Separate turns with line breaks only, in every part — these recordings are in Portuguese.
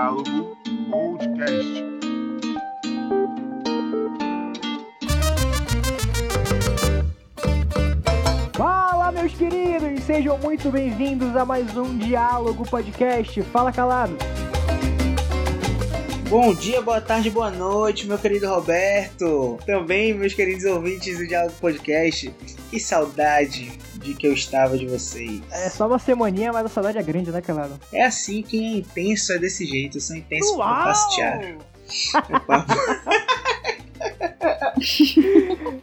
Diálogo Podcast.
Fala, meus queridos! Sejam muito bem-vindos a mais um Diálogo Podcast. Fala, calado!
Bom dia, boa tarde, boa noite, meu querido Roberto. Também, meus queridos ouvintes do Diálogo Podcast. Que saudade de que eu estava de vocês.
É só uma semaninha, mas a saudade é grande, né, calado?
É assim, quem é intenso é desse jeito. Eu sou intenso
Uau!
pra pastear. O papo-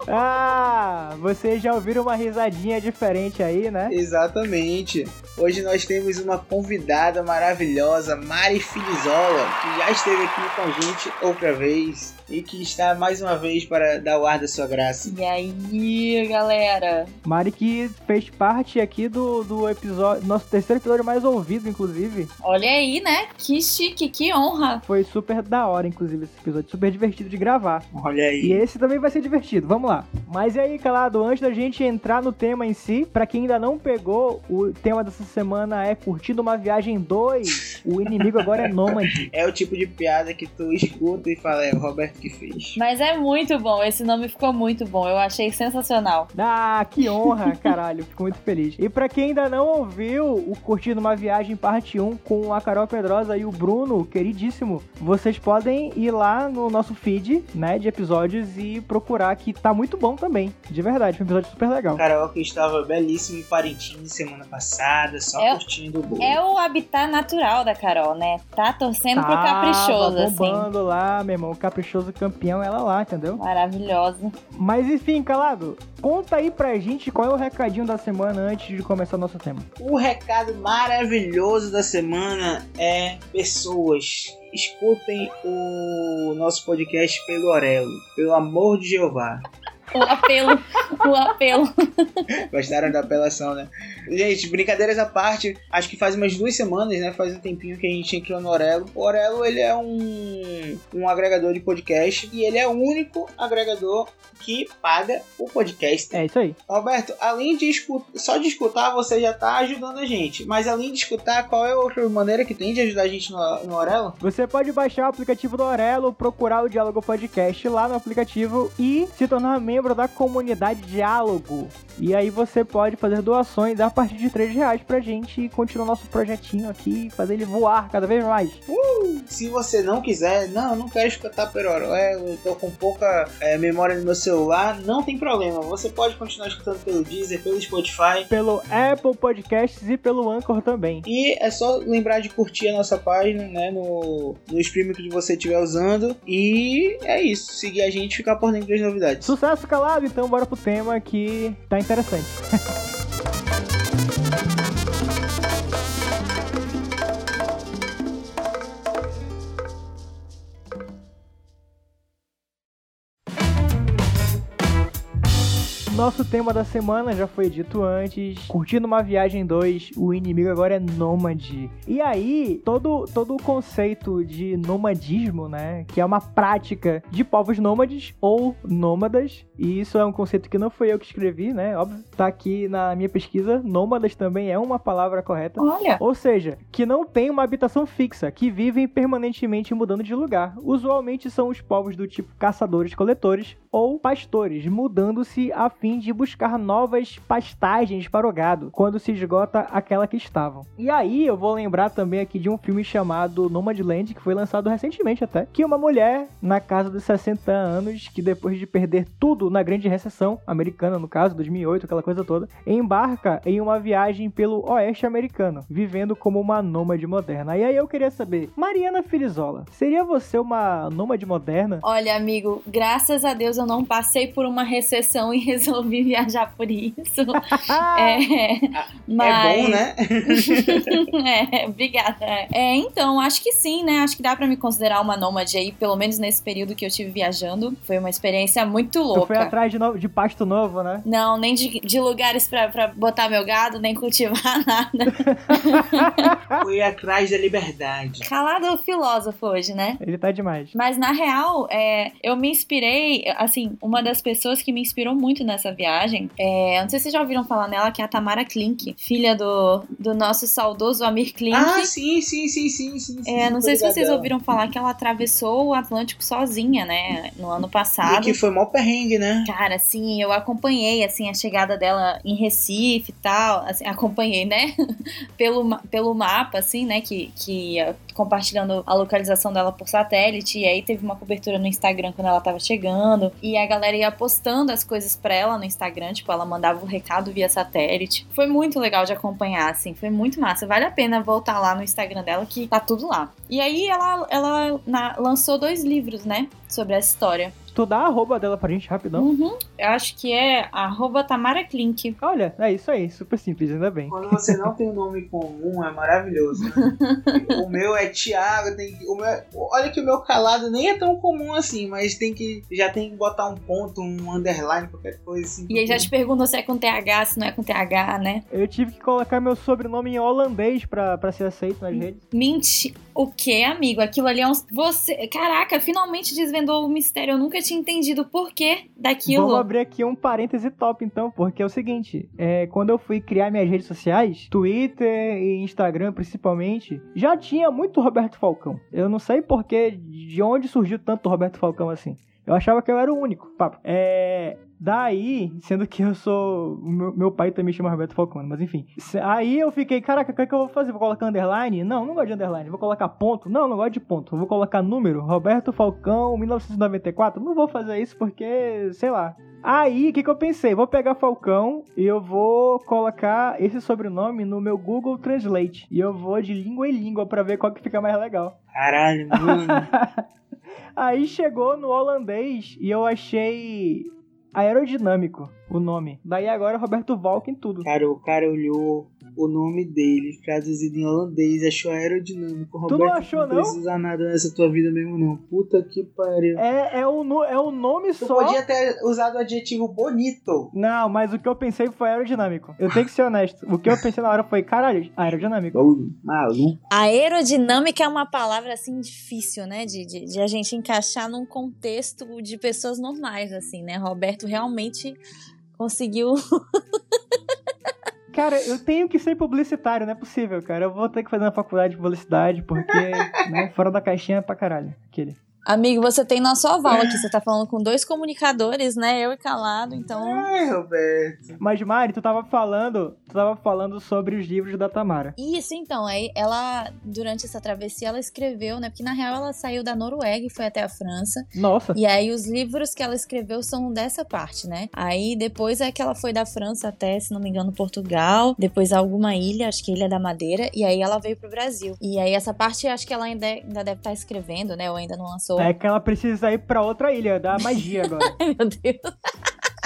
Ah, vocês já ouviram uma risadinha diferente aí, né?
Exatamente. Hoje nós temos uma convidada maravilhosa, Mari Filizola, que já esteve aqui com a gente outra vez e que está mais uma vez para dar o ar da sua graça.
E aí, galera?
Mari que fez parte aqui do, do episódio, nosso terceiro episódio mais ouvido, inclusive.
Olha aí, né? Que chique, que honra.
Foi super da hora, inclusive, esse episódio. Super divertido de gravar.
Olha
E
aí.
esse também vai ser divertido, vamos lá. Mas e aí, Calado, antes da gente entrar no tema em si, pra quem ainda não pegou, o tema dessa semana é Curtindo uma Viagem 2. O inimigo agora é Nômade.
É o tipo de piada que tu escuta e fala, é o Roberto que fez.
Mas é muito bom, esse nome ficou muito bom, eu achei sensacional.
Ah, que honra, caralho, fico muito feliz. E pra quem ainda não ouviu o Curtindo uma Viagem parte 1 com a Carol Pedrosa e o Bruno, queridíssimo, vocês podem ir lá no nosso feed, né, de episódios e procurar que tá muito bom também. De verdade, foi um episódio super legal.
Carol que estava belíssimo em Parintins semana passada, só
É-
curtindo o bolo.
É o habitat natural da Carol, né? Tá torcendo pro caprichoso, assim.
lá, meu irmão, o caprichoso campeão, ela lá, entendeu?
Maravilhosa.
Mas enfim, Calado, conta aí pra gente qual é o recadinho da semana antes de começar o nosso tema.
O recado maravilhoso da semana é pessoas. Escutem o nosso podcast pelo Orelo, pelo amor de Jeová.
O apelo, o apelo.
Gostaram da apelação, né? Gente, brincadeiras à parte, acho que faz umas duas semanas, né? Faz um tempinho que a gente entrou no Orelo. O Orelo, ele é um, um agregador de podcast e ele é o único agregador que paga o podcast.
É isso aí.
Roberto, além de escutar, só de escutar você já tá ajudando a gente. Mas além de escutar, qual é a outra maneira que tem de ajudar a gente no, no Orelo?
Você pode baixar o aplicativo do Aurelo, procurar o Diálogo Podcast lá no aplicativo e se tornar membro da comunidade Diálogo. E aí você pode fazer doações a partir de 3 reais pra gente e continuar nosso projetinho aqui, fazer ele voar cada vez mais.
Se você não quiser, não, eu não quero escutar pelo Orelo, eu tô com pouca é, memória no meu celular, não tem problema. Você pode continuar escutando pelo Deezer, pelo Spotify.
Pelo Apple Podcasts e pelo Anchor também.
E é só lembrar de curtir a nossa página, né, no, no streaming que você estiver usando. E é isso, seguir a gente e ficar por dentro das novidades.
Sucesso então bora pro tema que tá interessante. Nosso tema da semana já foi dito antes. Curtindo uma viagem 2, o inimigo agora é nômade. E aí, todo, todo o conceito de nomadismo, né? Que é uma prática de povos nômades ou nômadas. E isso é um conceito que não foi eu que escrevi, né? Óbvio, tá aqui na minha pesquisa. Nômadas também é uma palavra correta.
Olha,
Ou seja, que não tem uma habitação fixa, que vivem permanentemente mudando de lugar. Usualmente são os povos do tipo caçadores-coletores ou pastores, mudando-se a fim de buscar novas pastagens para o gado, quando se esgota aquela que estavam. E aí eu vou lembrar também aqui de um filme chamado Nomadland, que foi lançado recentemente até, que uma mulher na casa dos 60 anos, que depois de perder tudo na grande recessão americana, no caso, 2008, aquela coisa toda, embarca em uma viagem pelo oeste americano, vivendo como uma nômade moderna. E aí eu queria saber, Mariana Filizola, seria você uma nômade moderna?
olha, amigo, graças a Deus eu não passei por uma recessão e resolvi viajar por isso. É, mas...
É bom, né?
é, obrigada. É, então, acho que sim, né? Acho que dá pra me considerar uma nômade aí, pelo menos nesse período que eu tive viajando. Foi uma experiência muito
Tu foi atrás de, novo, de pasto novo, né?
Não, nem de, de lugares pra, pra botar meu gado, nem cultivar nada.
Fui atrás da liberdade.
Calado filósofo hoje, né?
Ele tá demais.
Mas na real, é, eu me inspirei, assim, uma das pessoas que me inspirou muito nessa viagem, é, não sei se vocês já ouviram falar nela, que é a Tamara Klink, filha do, do nosso saudoso Amir Klink.
Ah, sim, sim, sim, sim, sim. sim
É, não sei se vocês
dela.
ouviram falar que ela atravessou o Atlântico sozinha, né, no ano
E
passado.
que foi mó perrengue, né?
Cara, assim, eu acompanhei, assim, a chegada dela em Recife e tal, assim, acompanhei, né, pelo, pelo mapa, assim, né, que, que ia compartilhando a localização dela por satélite, e aí teve uma cobertura no Instagram quando ela tava chegando, e a galera ia postando as coisas pra ela no Instagram, tipo, ela mandava o recado via satélite. Foi muito legal de acompanhar, assim, foi muito massa. Vale a pena voltar lá no Instagram dela, que tá tudo lá. E aí ela, ela na- lançou dois livros, né, sobre essa história.
Tu dá a arroba dela pra gente rapidão?
Uhum. Eu acho que é arroba Tamara Klink.
Olha, é isso aí, super simples, ainda bem.
Quando você não tem um nome comum, é maravilhoso. né? o meu é Thiago, tem que. O meu, é- olha que o meu calado nem é tão comum assim, mas tem que. Já tem que botar um ponto, um underline, qualquer coisa assim.
E aí já te perguntam se é com TH, se não é com TH, né?
Eu tive que colocar meu sobrenome em holandês pra, pra ser aceito nas redes.
Mente. O que, amigo? Aquilo ali é um. Você. Caraca, finalmente desvendou o mistério. Eu nunca tinha entendido o porquê daquilo.
Vamos abrir aqui um parêntese top, então, porque é o seguinte: é, quando eu fui criar minhas redes sociais, Twitter e Instagram principalmente, já tinha muito Roberto Falcão. Eu não sei porque, de onde surgiu tanto Roberto Falcão assim. Eu achava que eu era o único, papo. É. Daí, sendo que eu sou. Meu, meu pai também chama Roberto Falcão, mas enfim. Aí eu fiquei, caraca, o que, é que eu vou fazer? Vou colocar underline? Não, não gosto de underline. Vou colocar ponto? Não, não gosto de ponto. Vou colocar número? Roberto Falcão, 1994? Não vou fazer isso porque, sei lá. Aí, o que, que eu pensei? Vou pegar Falcão e eu vou colocar esse sobrenome no meu Google Translate. E eu vou de língua em língua pra ver qual que fica mais legal.
Caralho, mano.
Aí chegou no holandês e eu achei aerodinâmico o nome. Daí agora Roberto Valk em tudo.
Cara, o cara olhou o nome dele, traduzido em holandês, achou aerodinâmico.
Tu não
Roberto,
achou,
não?
não?
precisa nada nessa tua vida mesmo, não. Puta que pariu.
É, é, o, no- é o nome
Tu
só.
podia ter usado o adjetivo bonito.
Não, mas o que eu pensei foi aerodinâmico. Eu tenho que ser honesto. O que eu pensei na hora foi, caralho, aerodinâmico.
Maluco.
Aerodinâmica é uma palavra assim difícil, né? De, de, de a gente encaixar num contexto de pessoas normais, assim, né? Roberto realmente conseguiu.
Cara, eu tenho que ser publicitário, não é possível, cara. Eu vou ter que fazer uma faculdade de publicidade, porque, né, fora da caixinha é pra caralho. Aquele.
Amigo, você tem nosso aval aqui. Você tá falando com dois comunicadores, né? Eu e Calado, então.
Ai, Roberto.
Mas, Mari, tu tava falando. Tu tava falando sobre os livros da Tamara.
Isso, então, aí ela, durante essa travessia, ela escreveu, né? Porque na real ela saiu da Noruega e foi até a França.
Nossa.
E aí os livros que ela escreveu são dessa parte, né? Aí depois é que ela foi da França até, se não me engano, Portugal, depois alguma ilha, acho que Ilha da Madeira, e aí ela veio pro Brasil. E aí essa parte acho que ela ainda, ainda deve estar escrevendo, né? Ou ainda não lançou.
É que ela precisa ir pra outra ilha, da magia agora.
Ai, meu Deus.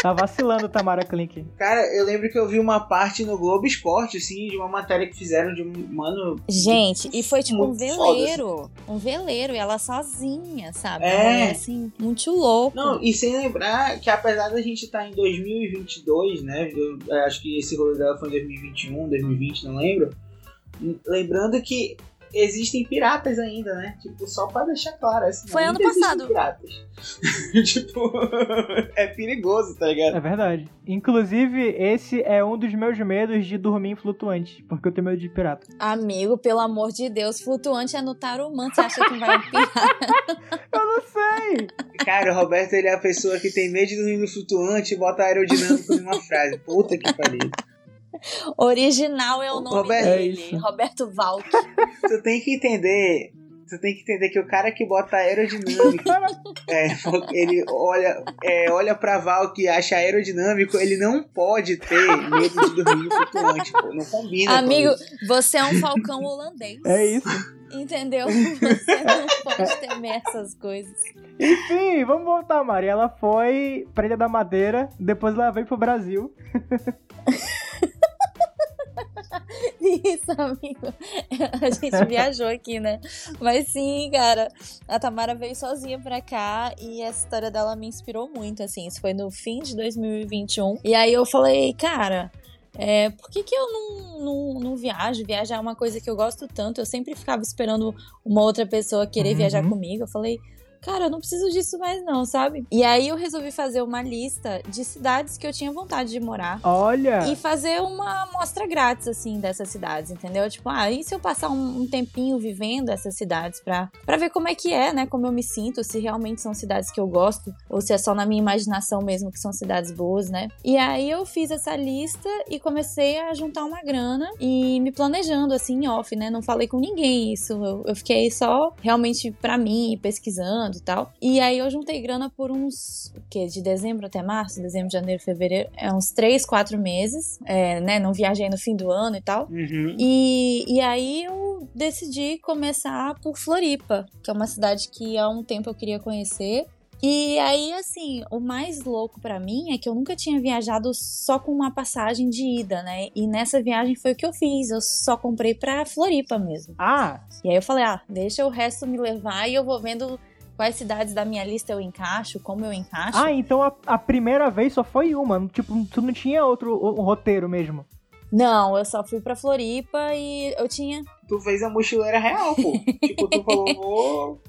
Tá vacilando, Tamara Klink.
Cara, eu lembro que eu vi uma parte no Globo Esporte, assim, de uma matéria que fizeram de um mano.
Gente, e foi tipo um
foda,
veleiro. Um veleiro, e ela sozinha, sabe?
É.
Ela, assim, muito louco.
Não, e sem lembrar que apesar da gente estar em 2022, né? Eu, eu acho que esse rolê dela foi em 2021, 2020, não lembro. Lembrando que existem piratas ainda, né? Tipo, só pra deixar claro. Assim,
Foi ano passado.
Piratas. tipo, é perigoso, tá ligado?
É verdade. Inclusive, esse é um dos meus medos de dormir em flutuante, porque eu tenho medo de pirata.
Amigo, pelo amor de Deus, flutuante é no Tarumã. Você acha que vai pirar?
Eu não sei!
Cara, o Roberto ele é a pessoa que tem medo de dormir no flutuante e bota aerodinâmico numa frase. Puta que pariu.
Original é o nome
Roberto-
É
dele.
isso.
Roberto Valk.
Tu tem que entender. Tu tem que entender que o cara que bota aerodinâmico, é, ele olha, é, olha pra Val que acha aerodinâmico, ele não pode ter medo de dormir flutuante, pô. Não combina. com
Amigo,
isso.
você é um falcão holandês.
É isso.
Entendeu? Você não pode temer essas coisas.
Enfim, vamos voltar, Mari. Ela foi pra Ilha da Madeira, depois ela veio pro Brasil.
Isso, amigo. A gente viajou aqui, né? Mas sim, cara, a Tamara veio sozinha pra cá e essa história dela me inspirou muito, assim. Isso foi no fim de 2021. E aí eu falei, cara. É, por que, que eu não, não, não viajo? Viajar é uma coisa que eu gosto tanto. Eu sempre ficava esperando uma outra pessoa querer
Uhum.
viajar comigo. Eu falei, cara, eu não preciso disso mais não, sabe? E aí eu resolvi fazer uma lista de cidades que eu tinha vontade de morar.
Olha!
E fazer uma amostra grátis, assim, dessas cidades, entendeu? Tipo, ah, e se eu passar um, um tempinho vivendo essas cidades pra, pra ver como é que é, né? Como eu me sinto, se realmente são cidades que eu gosto, ou se é só na minha imaginação mesmo que são cidades boas, né? E aí eu fiz essa lista e comecei a juntar uma grana e me planejando, assim, off, né? Não falei com ninguém isso. Eu, eu fiquei só realmente pra mim, pesquisando e tal. E aí eu juntei grana por uns, o quê? De dezembro até março, dezembro, janeiro, fevereiro, é uns três, quatro meses, é, né? Não viajei no fim do ano e tal.
Uhum.
E, e aí eu decidi começar por Floripa, que é uma cidade que há um tempo eu queria conhecer. E aí, assim, o mais louco pra mim é que eu nunca tinha viajado só com uma passagem de ida, né? E nessa viagem foi o que eu fiz. Eu só comprei pra Floripa mesmo.
Ah,
E aí eu falei, ah, deixa o resto me levar e eu vou vendo quais cidades da minha lista eu encaixo, como eu encaixo.
ah, então a, a primeira vez só foi uma. Tipo, tu não tinha outro um roteiro mesmo.
Não, eu só fui pra Floripa e eu tinha.
Tu fez a mochileira real, pô. tipo, tu falou, vou.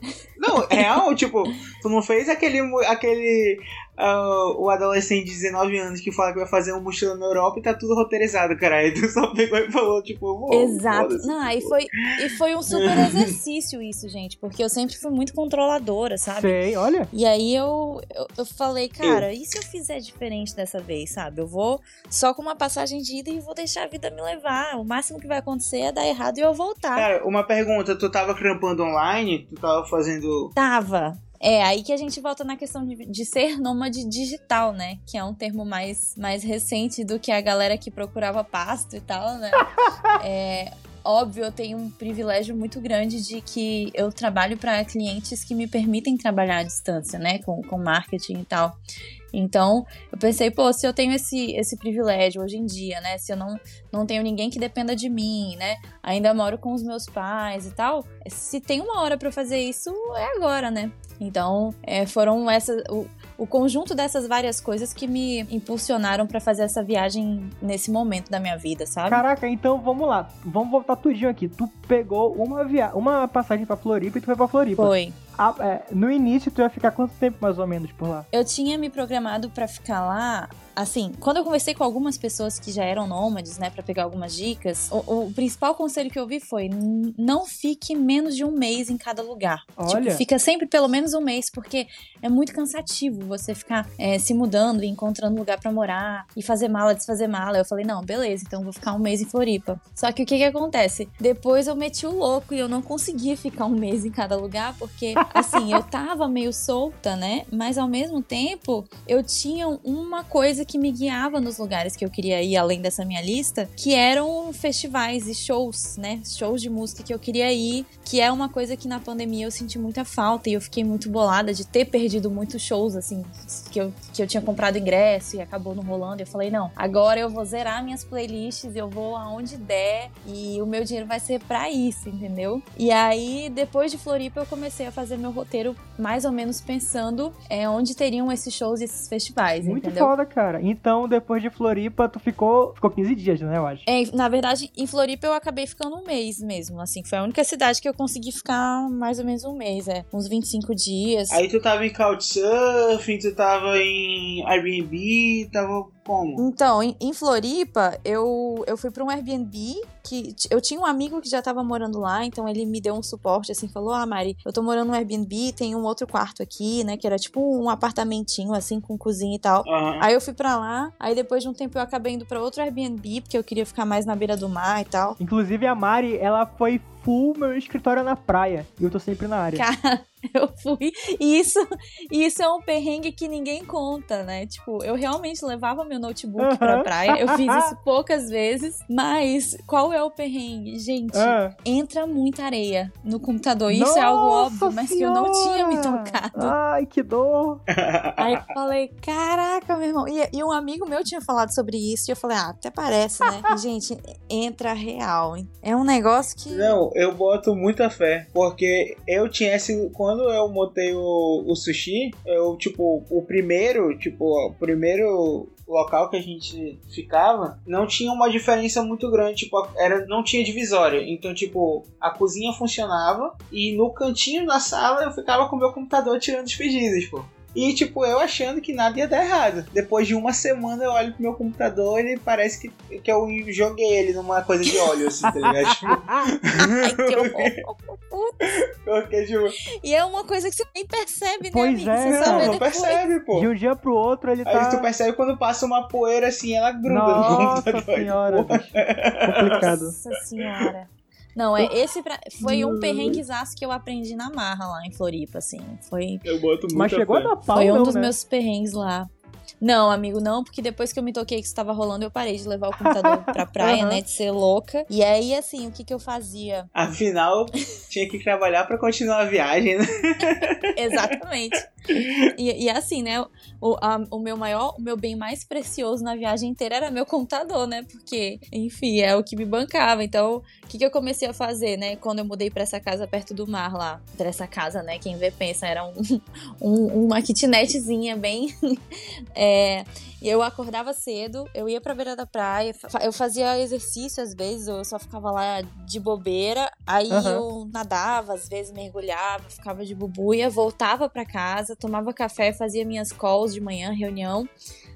Não, real, tipo, tu não fez aquele. aquele ah, o adolescente de 19 anos que fala que vai fazer um mochila na Europa e tá tudo roteirizado, cara. Aí tu só pegou e falou, tipo, eu vou.
Exato. Não, e foi, e foi um super exercício isso, gente, porque eu sempre fui muito controladora, sabe?
Sei, olha.
E aí eu, eu, eu falei, cara, e se eu fizer diferente dessa vez, sabe? Eu vou só com uma passagem de ida e vou deixar a vida me levar. O máximo que vai acontecer é dar errado e eu voltar.
Cara, uma pergunta, tu tava trampando online? Tu tava fazendo.
Tava. É, aí que a gente volta na questão de, de ser nômade digital, né? Que é um termo mais, mais recente do que a galera que procurava pasto e tal, né? é, óbvio, eu tenho um privilégio muito grande de que eu trabalho para clientes que me permitem trabalhar à distância, né? Com, com marketing e tal. Então, eu pensei, pô, se eu tenho esse, esse privilégio hoje em dia, né? Se eu não, não tenho ninguém que dependa de mim, né? Ainda moro com os meus pais e tal. Se tem uma hora para fazer isso, é agora, né? Então, é, foram essas. O, o conjunto dessas várias coisas que me impulsionaram para fazer essa viagem nesse momento da minha vida, sabe?
Caraca, então vamos lá. Vamos voltar tudinho aqui. Tu pegou uma, via... uma passagem pra Floripa e tu foi pra Floripa.
Foi.
Ah, é, no início, tu ia ficar quanto tempo mais ou menos por lá?
Eu tinha me programado pra ficar lá. Assim, quando eu conversei com algumas pessoas que já eram nômades, né, Pra pegar algumas dicas, o, o principal conselho que eu vi foi: "N- não fique menos de um mês em cada lugar.
Olha.
Tipo, fica sempre pelo menos um mês, porque é muito cansativo você ficar é, se mudando e encontrando lugar pra morar e fazer mala, desfazer mala. Eu falei: não, beleza, então vou ficar um mês em Floripa. Só que o que que acontece? Depois eu meti o louco e eu não consegui ficar um mês em cada lugar, porque, assim, eu tava meio solta, né? Mas ao mesmo tempo, eu tinha uma coisa que me guiava nos lugares que eu queria ir, além dessa minha lista, que eram festivais e shows, né? Shows de música que eu queria ir, que é uma coisa que na pandemia eu senti muita falta e eu fiquei muito bolada de ter perdido muitos shows, assim, que eu, que eu tinha comprado ingresso e acabou não rolando. Eu falei, não, agora eu vou zerar minhas playlists, eu vou aonde der e o meu dinheiro vai ser pra isso, entendeu? E aí, depois de Floripa, eu comecei a fazer meu roteiro mais ou menos pensando é, onde teriam esses shows e esses festivais,
Muito
entendeu?
foda, cara. Então, depois de Floripa, tu ficou, ficou 15 dias, né, eu acho.
É, na verdade, em Floripa eu acabei ficando um mês mesmo, assim, foi a única cidade que eu consegui ficar mais ou menos um mês, é, uns 25 dias.
Aí tu tava em Couchsurfing, tu tava em Airbnb, tava como?
Então, em, em Floripa, eu, eu fui pra um Airbnb que eu tinha um amigo que já tava morando lá, então ele me deu um suporte, assim, falou: Ah, Mari, eu tô morando no Airbnb, tem um outro quarto aqui, né? Que era tipo um apartamentinho, assim, com cozinha e tal.
Aham.
Aí eu fui pra lá, aí depois de um tempo eu acabei indo pra outro Airbnb, porque eu queria ficar mais na beira do mar e tal.
Inclusive, a Mari, ela foi full meu escritório na praia. E eu tô sempre na área.
Cara, eu fui. E isso, isso é um perrengue que ninguém conta, né? Tipo, eu realmente levava meu notebook pra
Aham.
praia. Eu fiz isso poucas vezes. Mas qual é o perrengue? Gente,
Ah.
entra muita areia no computador. Isso é algo
Nossa
óbvio, mas que eu não tinha me
Senhora!
tocado.
Ai, que dor.
Aí eu falei, caraca, meu irmão. E, e um amigo meu tinha falado sobre isso. E eu falei, ah, até parece, né? E, gente, entra real. É um negócio que.
Não, eu boto muita fé, porque eu tinha esse. Quando eu montei o, o sushi, eu, tipo, o primeiro, tipo, o primeiro local que a gente ficava não tinha uma diferença muito grande, tipo, era, não tinha divisória. Então, tipo, a cozinha funcionava e no cantinho da sala eu ficava com o meu computador tirando os pedidos, pô. E, tipo, eu achando que nada ia dar errado. Depois de uma semana eu olho pro meu computador e parece que, que eu joguei ele numa coisa de óleo, assim, tá ligado? Tipo,
Ai, que horror.
porque, tipo,
E é uma coisa que você nem percebe, né,
Pois
amigo?
é,
Você
cara.
só vê
não, não
depois.
percebe, pô.
De um dia pro outro ele
Aí
tá.
tu percebe quando passa uma poeira assim, ela gruda no
Nossa
computador.
senhora, bicho. complicado.
Nossa senhora. Não, é esse pra... foi um perrenguezaço que eu aprendi na marra lá em Floripa, assim. Foi,
Eu boto muito
Mas chegou a dar pau,
foi um
não,
dos
né?
meus perrengues lá. Não, amigo, não, porque depois que eu me toquei que isso tava rolando, eu parei de levar o computador pra praia,
Aham.
né? De ser louca. E aí, assim, o que que eu fazia?
Afinal, tinha que trabalhar pra continuar a viagem, né?
Exatamente. E, e assim, né? O, a- o meu maior, o meu bem mais precioso na viagem inteira era meu computador, né? Porque, enfim, é o que me bancava. Então, o que, que eu comecei a fazer, né? Quando eu mudei pra essa casa perto do mar lá. Pra essa casa, né? Quem vê pensa, era um, um- uma kitnetzinha bem. é, eu acordava cedo, eu ia pra beira da praia, eu fazia exercício às vezes, eu só ficava lá de bobeira, aí
Aham.
eu nadava, às vezes mergulhava, ficava de bubuia, voltava pra casa, tomava café, fazia minhas calls de manhã, reunião.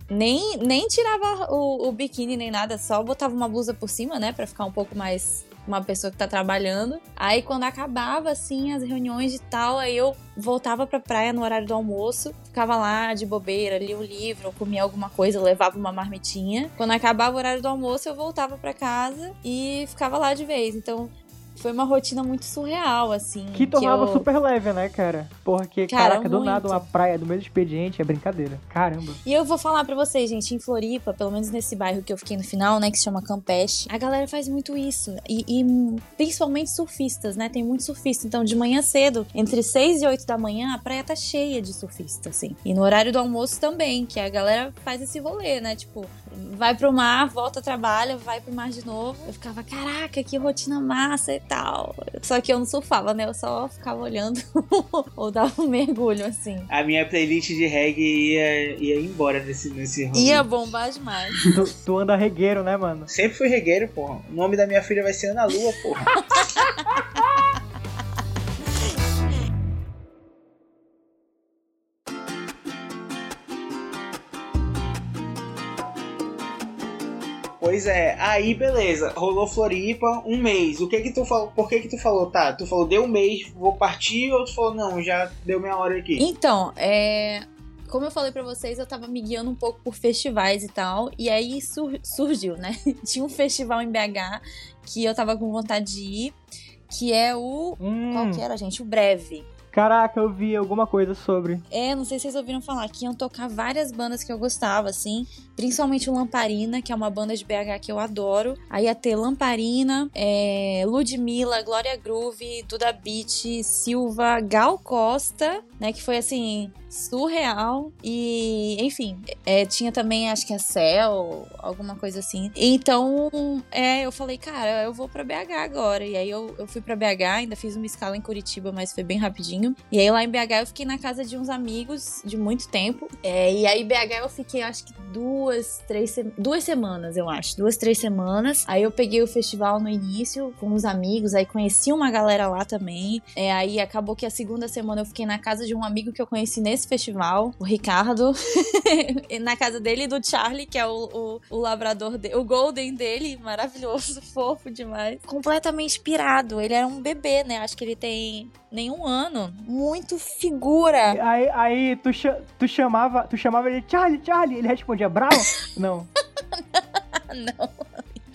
Nem, nem tirava o, o biquíni nem nada, só botava uma blusa por cima, né, Pra ficar um pouco mais uma pessoa que tá trabalhando. Aí quando acabava assim as reuniões e tal, aí eu voltava pra praia no horário do almoço, ficava lá de bobeira, lia um livro, comia alguma coisa, levava uma marmitinha. Quando acabava o horário do almoço, eu voltava pra casa e ficava lá de vez. Então foi uma rotina muito surreal, assim.
Que tornava
eu...
super leve, né, cara? Porque,
Cara,
caraca, do nada uma praia do mesmo expediente é brincadeira. Caramba.
E eu vou falar pra vocês, gente, em Floripa, pelo menos nesse bairro que eu fiquei no final, né, que se chama Campeche, a galera faz muito isso. E, e principalmente surfistas, né? Tem muito surfista. Então, de manhã cedo, entre 6 e 8 da manhã, a praia tá cheia de surfista, assim. E no horário do almoço também, que a galera faz esse rolê, né? Tipo, vai pro mar, volta, trabalha, vai pro mar de novo. Eu ficava, caraca, que rotina massa e tal. Só que eu não surfava, né? Eu só ficava olhando ou dava um mergulho, assim.
A minha playlist de reggae ia, ia embora nesse, nesse rolê.
Ia bombar demais.
Tu, tu anda regueiro, né, mano?
Sempre fui regueiro, porra. O nome da minha filha vai ser Ana Lua, porra. Pois é, aí beleza, rolou Floripa, um mês. O que que tu falou? Por que que tu falou, tá? Tu falou deu um mês, vou partir, ou tu falou não, já deu minha hora aqui?
Então, é. Como eu falei pra vocês, eu tava me guiando um pouco por festivais e tal. E aí sur- surgiu, né? Tinha um festival em BH que eu tava com vontade de ir, que é o.
Hum,
Qual que era, gente? O Breve.
Caraca, eu vi alguma coisa sobre.
É, não sei se vocês ouviram falar, que iam tocar várias bandas que eu gostava, assim. Principalmente o Lamparina, que é uma banda de BH que eu adoro. Aí ia ter Lamparina, é, Ludmilla, Glória Groove, Duda Beat, Silva, Gal Costa, né? Que foi assim, surreal. E, enfim, é, tinha também, acho que a Cell, alguma coisa assim. Então, é, eu falei, cara, eu vou pra BH agora. E aí eu, eu fui pra BH, ainda fiz uma escala em Curitiba, mas foi bem rapidinho. E aí lá em BH eu fiquei na casa de uns amigos de muito tempo. É, e aí BH eu fiquei, acho que duas, três, duas semanas, eu acho. Duas, três semanas. Aí eu peguei o festival no início com uns amigos, aí conheci uma galera lá também. É, aí acabou que a segunda semana eu fiquei na casa de um amigo que eu conheci nesse festival, o Ricardo. na casa dele e do Charlie, que é o, o, o labrador, de, o golden dele, maravilhoso, fofo demais. Completamente pirado. Ele era um bebê, né? Acho que ele tem nenhum ano. Muito figura.
Aí, aí tu, tu chamava, tu chamava ele Charlie, Charlie, ele respondia Brown? Não.
Não.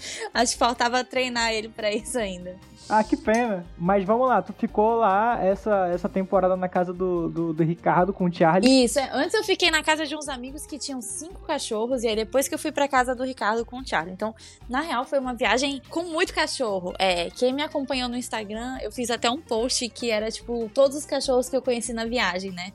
Acho que faltava treinar ele pra isso ainda.
Ah, que pena. Mas vamos lá, tu ficou lá essa, essa temporada na casa do, do, do Ricardo com o Charlie.
Isso, é. antes eu fiquei na casa de uns amigos que tinham cinco cachorros, e aí depois que eu fui pra casa do Ricardo com o Charlie. Então, na real, foi uma viagem com muito cachorro. É, quem me acompanhou no Instagram, eu fiz até um post que era, tipo, todos os cachorros que eu conheci na viagem, né?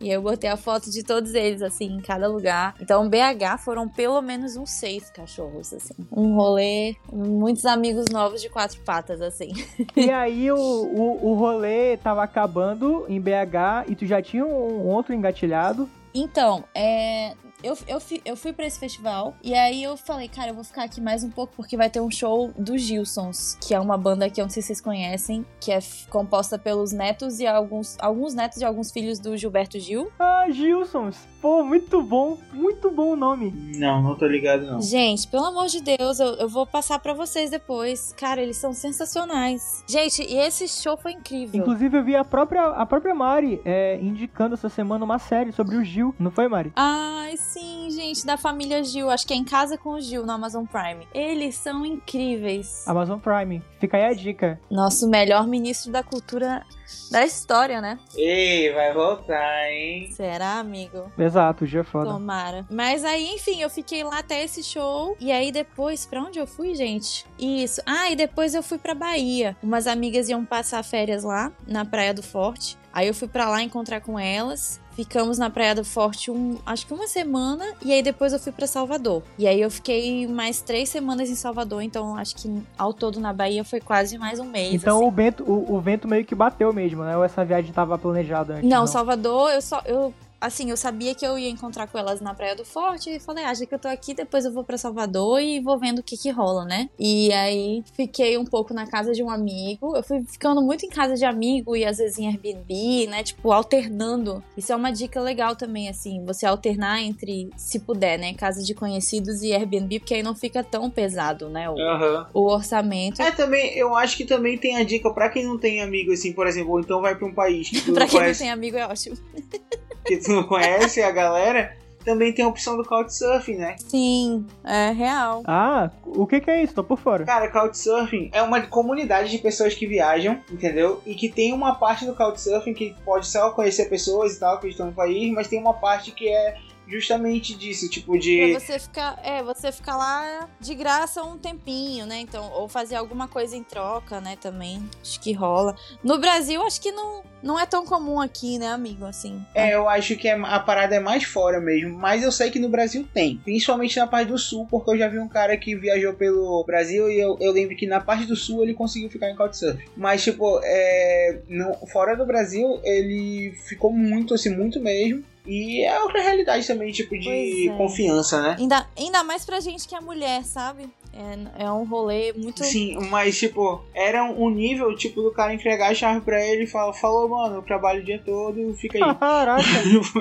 E eu botei a foto de todos eles, assim, em cada lugar. Então, BH foram pelo menos uns seis cachorros, assim. Um rolê, muitos amigos novos de quatro patas, assim.
E aí o, o, o rolê tava acabando em BH e tu já tinha um outro engatilhado.
Então, é, eu, eu, fui, eu fui pra esse festival e aí eu falei, cara, eu vou ficar aqui mais um pouco porque vai ter um show dos Gilsons, que é uma banda que eu não sei se vocês conhecem, que é composta pelos netos e alguns, alguns netos e alguns filhos do Gilberto Gil.
Ah, Gilsons! Pô, muito bom, muito bom o nome.
Não, não tô ligado não.
Gente, pelo amor de Deus, eu, eu vou passar pra vocês depois. Cara, eles são sensacionais. Gente, e esse show foi incrível.
Inclusive, eu vi a própria, a própria Mari é, indicando essa semana uma série sobre o Gil, não foi, Mari?
Ai, sim, gente, da família Gil. Acho que é Em Casa com o Gil, no Amazon Prime. Eles são incríveis.
Amazon Prime. Fica aí a dica.
Nosso melhor ministro da cultura da história, né?
Ei, vai voltar, hein?
Será, amigo?
Exato, o Gil é foda.
Tomara. Mas aí, enfim, eu fiquei lá até esse show. E aí depois, pra onde eu fui, gente? Isso. Ah, e depois eu fui pra Bahia. Umas amigas iam passar férias lá, na Praia do Forte. Aí eu fui pra lá encontrar com elas. Ficamos na Praia do Forte um, acho que uma semana e aí depois eu fui para Salvador. E aí eu fiquei mais três semanas em Salvador, então acho que ao todo na Bahia foi quase mais um mês.
Então
assim.
o, vento, o, o vento meio que bateu mesmo, né? Ou essa viagem tava planejada antes?
Não, Salvador, eu só eu assim, eu sabia que eu ia encontrar com elas na Praia do Forte e falei, ah, já que eu tô aqui, depois eu vou para Salvador e vou vendo o que que rola, né? E aí fiquei um pouco na casa de um amigo. Eu fui ficando muito em casa de amigo e às vezes em Airbnb, né? Tipo, alternando. Isso é uma dica legal também, assim, você alternar entre, se puder, né? Casa de conhecidos e Airbnb, porque aí não fica tão pesado, né? O,
Aham.
o orçamento.
É, também, eu acho que também tem a dica pra quem não tem amigo, assim, por exemplo, ou então vai pra um país que tu
pra
não
quem não
conhece,
tem amigo é ótimo.
que tu não conhece a galera, também tem a opção do Couchsurfing, né?
Sim, é real.
Ah, o que que é isso? Tô por fora.
Cara, Couchsurfing é uma comunidade de pessoas que viajam, entendeu? E que tem uma parte do Couchsurfing que pode só conhecer pessoas e tal, que estão no país, mas tem uma parte que é justamente disso, tipo de...
Pra você ficar, é, você ficar lá de graça um tempinho, né? Então, ou fazer alguma coisa em troca, né, também. Acho que rola. No Brasil, acho que não, não é tão comum aqui, né, amigo, assim.
É, eu acho que é- a parada é mais fora mesmo, mas eu sei que no Brasil tem, principalmente na parte do sul, porque eu já vi um cara que viajou pelo Brasil e eu, eu lembro que na parte do sul ele conseguiu ficar em Couchsurfing. Mas, tipo, é, no- fora do Brasil ele ficou muito, assim, muito mesmo. E é outra realidade também, tipo, de
é.
confiança, né?
Ainda, ainda mais pra gente que é mulher, sabe? É, é um rolê muito.
Sim, mas tipo, era um nível, tipo, do cara entregar a chave pra ele e falar, falou, mano, eu trabalho o dia todo, fica aí.
Caraca.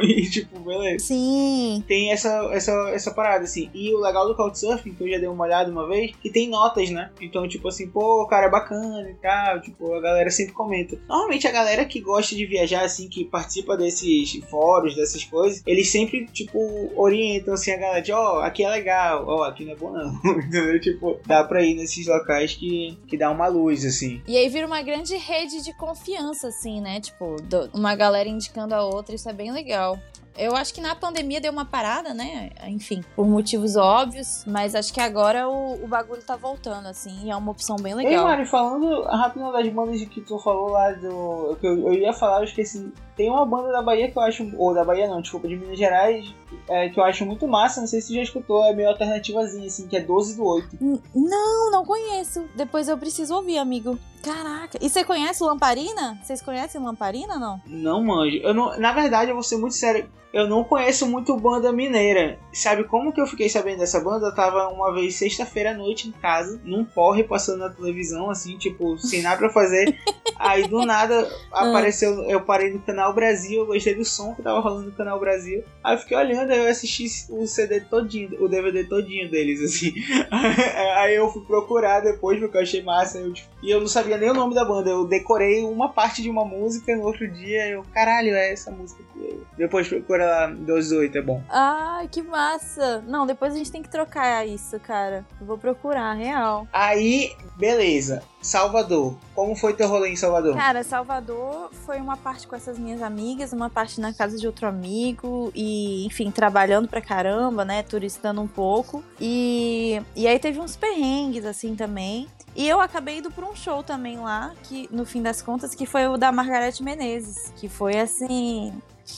e tipo, beleza.
Sim.
tem essa, essa, essa parada, assim. E o legal do Couchsurfing, que eu já dei uma olhada uma vez, que tem notas, né? Então, tipo assim, pô, o cara é bacana e tal, tipo, a galera sempre comenta. Normalmente a galera que gosta de viajar, assim, que participa desses fóruns, dessas coisas, eles sempre, tipo, orientam, assim, a galera de, ó, aqui é legal, ó, aqui não é bom não, entendeu? Tipo, dá pra ir nesses locais que, que dá uma luz, assim.
E aí vira uma grande rede de confiança, assim, né? Tipo, do- uma galera indicando a outra, isso é bem legal. Eu acho que na pandemia deu uma parada, né? Enfim, por motivos óbvios, mas acho que agora o, o bagulho tá voltando, assim, e é uma opção bem
Ei,
legal.
Mari, falando rapidinho das bandas de que tu falou lá do. Que eu, eu ia falar, eu esqueci. Tem uma banda da Bahia que eu acho. Ou da Bahia não, desculpa, de Minas Gerais, é, que eu acho muito massa. Não sei se você já escutou, é meio alternativazinha, assim, que é 12 do 8.
N- Não, não conheço. Depois eu preciso ouvir, amigo. Caraca. E você conhece Lamparina? Vocês conhecem Lamparina, não?
Não manjo. Eu não, na verdade, eu vou ser muito sério. Eu não conheço muito banda mineira. Sabe como que eu fiquei sabendo dessa banda? Eu tava uma vez sexta-feira à noite em casa, num porre passando na televisão, assim, tipo, sem nada pra fazer. Aí do nada apareceu, eu parei no canal Brasil, eu gostei do som que tava rolando no canal Brasil. Aí eu fiquei olhando, aí eu assisti o CD todinho, o DVD todinho deles, assim. aí eu fui procurar depois, porque eu achei massa. eu, tipo, e eu não sabia nem o nome da banda. Eu decorei uma parte de uma música no outro dia. Eu, caralho, é essa música aqui. Depois procura lá, 28, é bom.
Ai, que massa. Não, depois a gente tem que trocar isso, cara. Eu vou procurar, real.
Aí, beleza. Salvador. Como foi teu rolê em Salvador?
Cara, Salvador foi uma parte com essas minhas amigas, uma parte na casa de outro amigo e, enfim, trabalhando pra caramba, né, turistando um pouco. E, e aí teve uns perrengues assim também. E eu acabei indo pra um show também lá, que no fim das contas, que foi o da Margareth Menezes, que foi assim.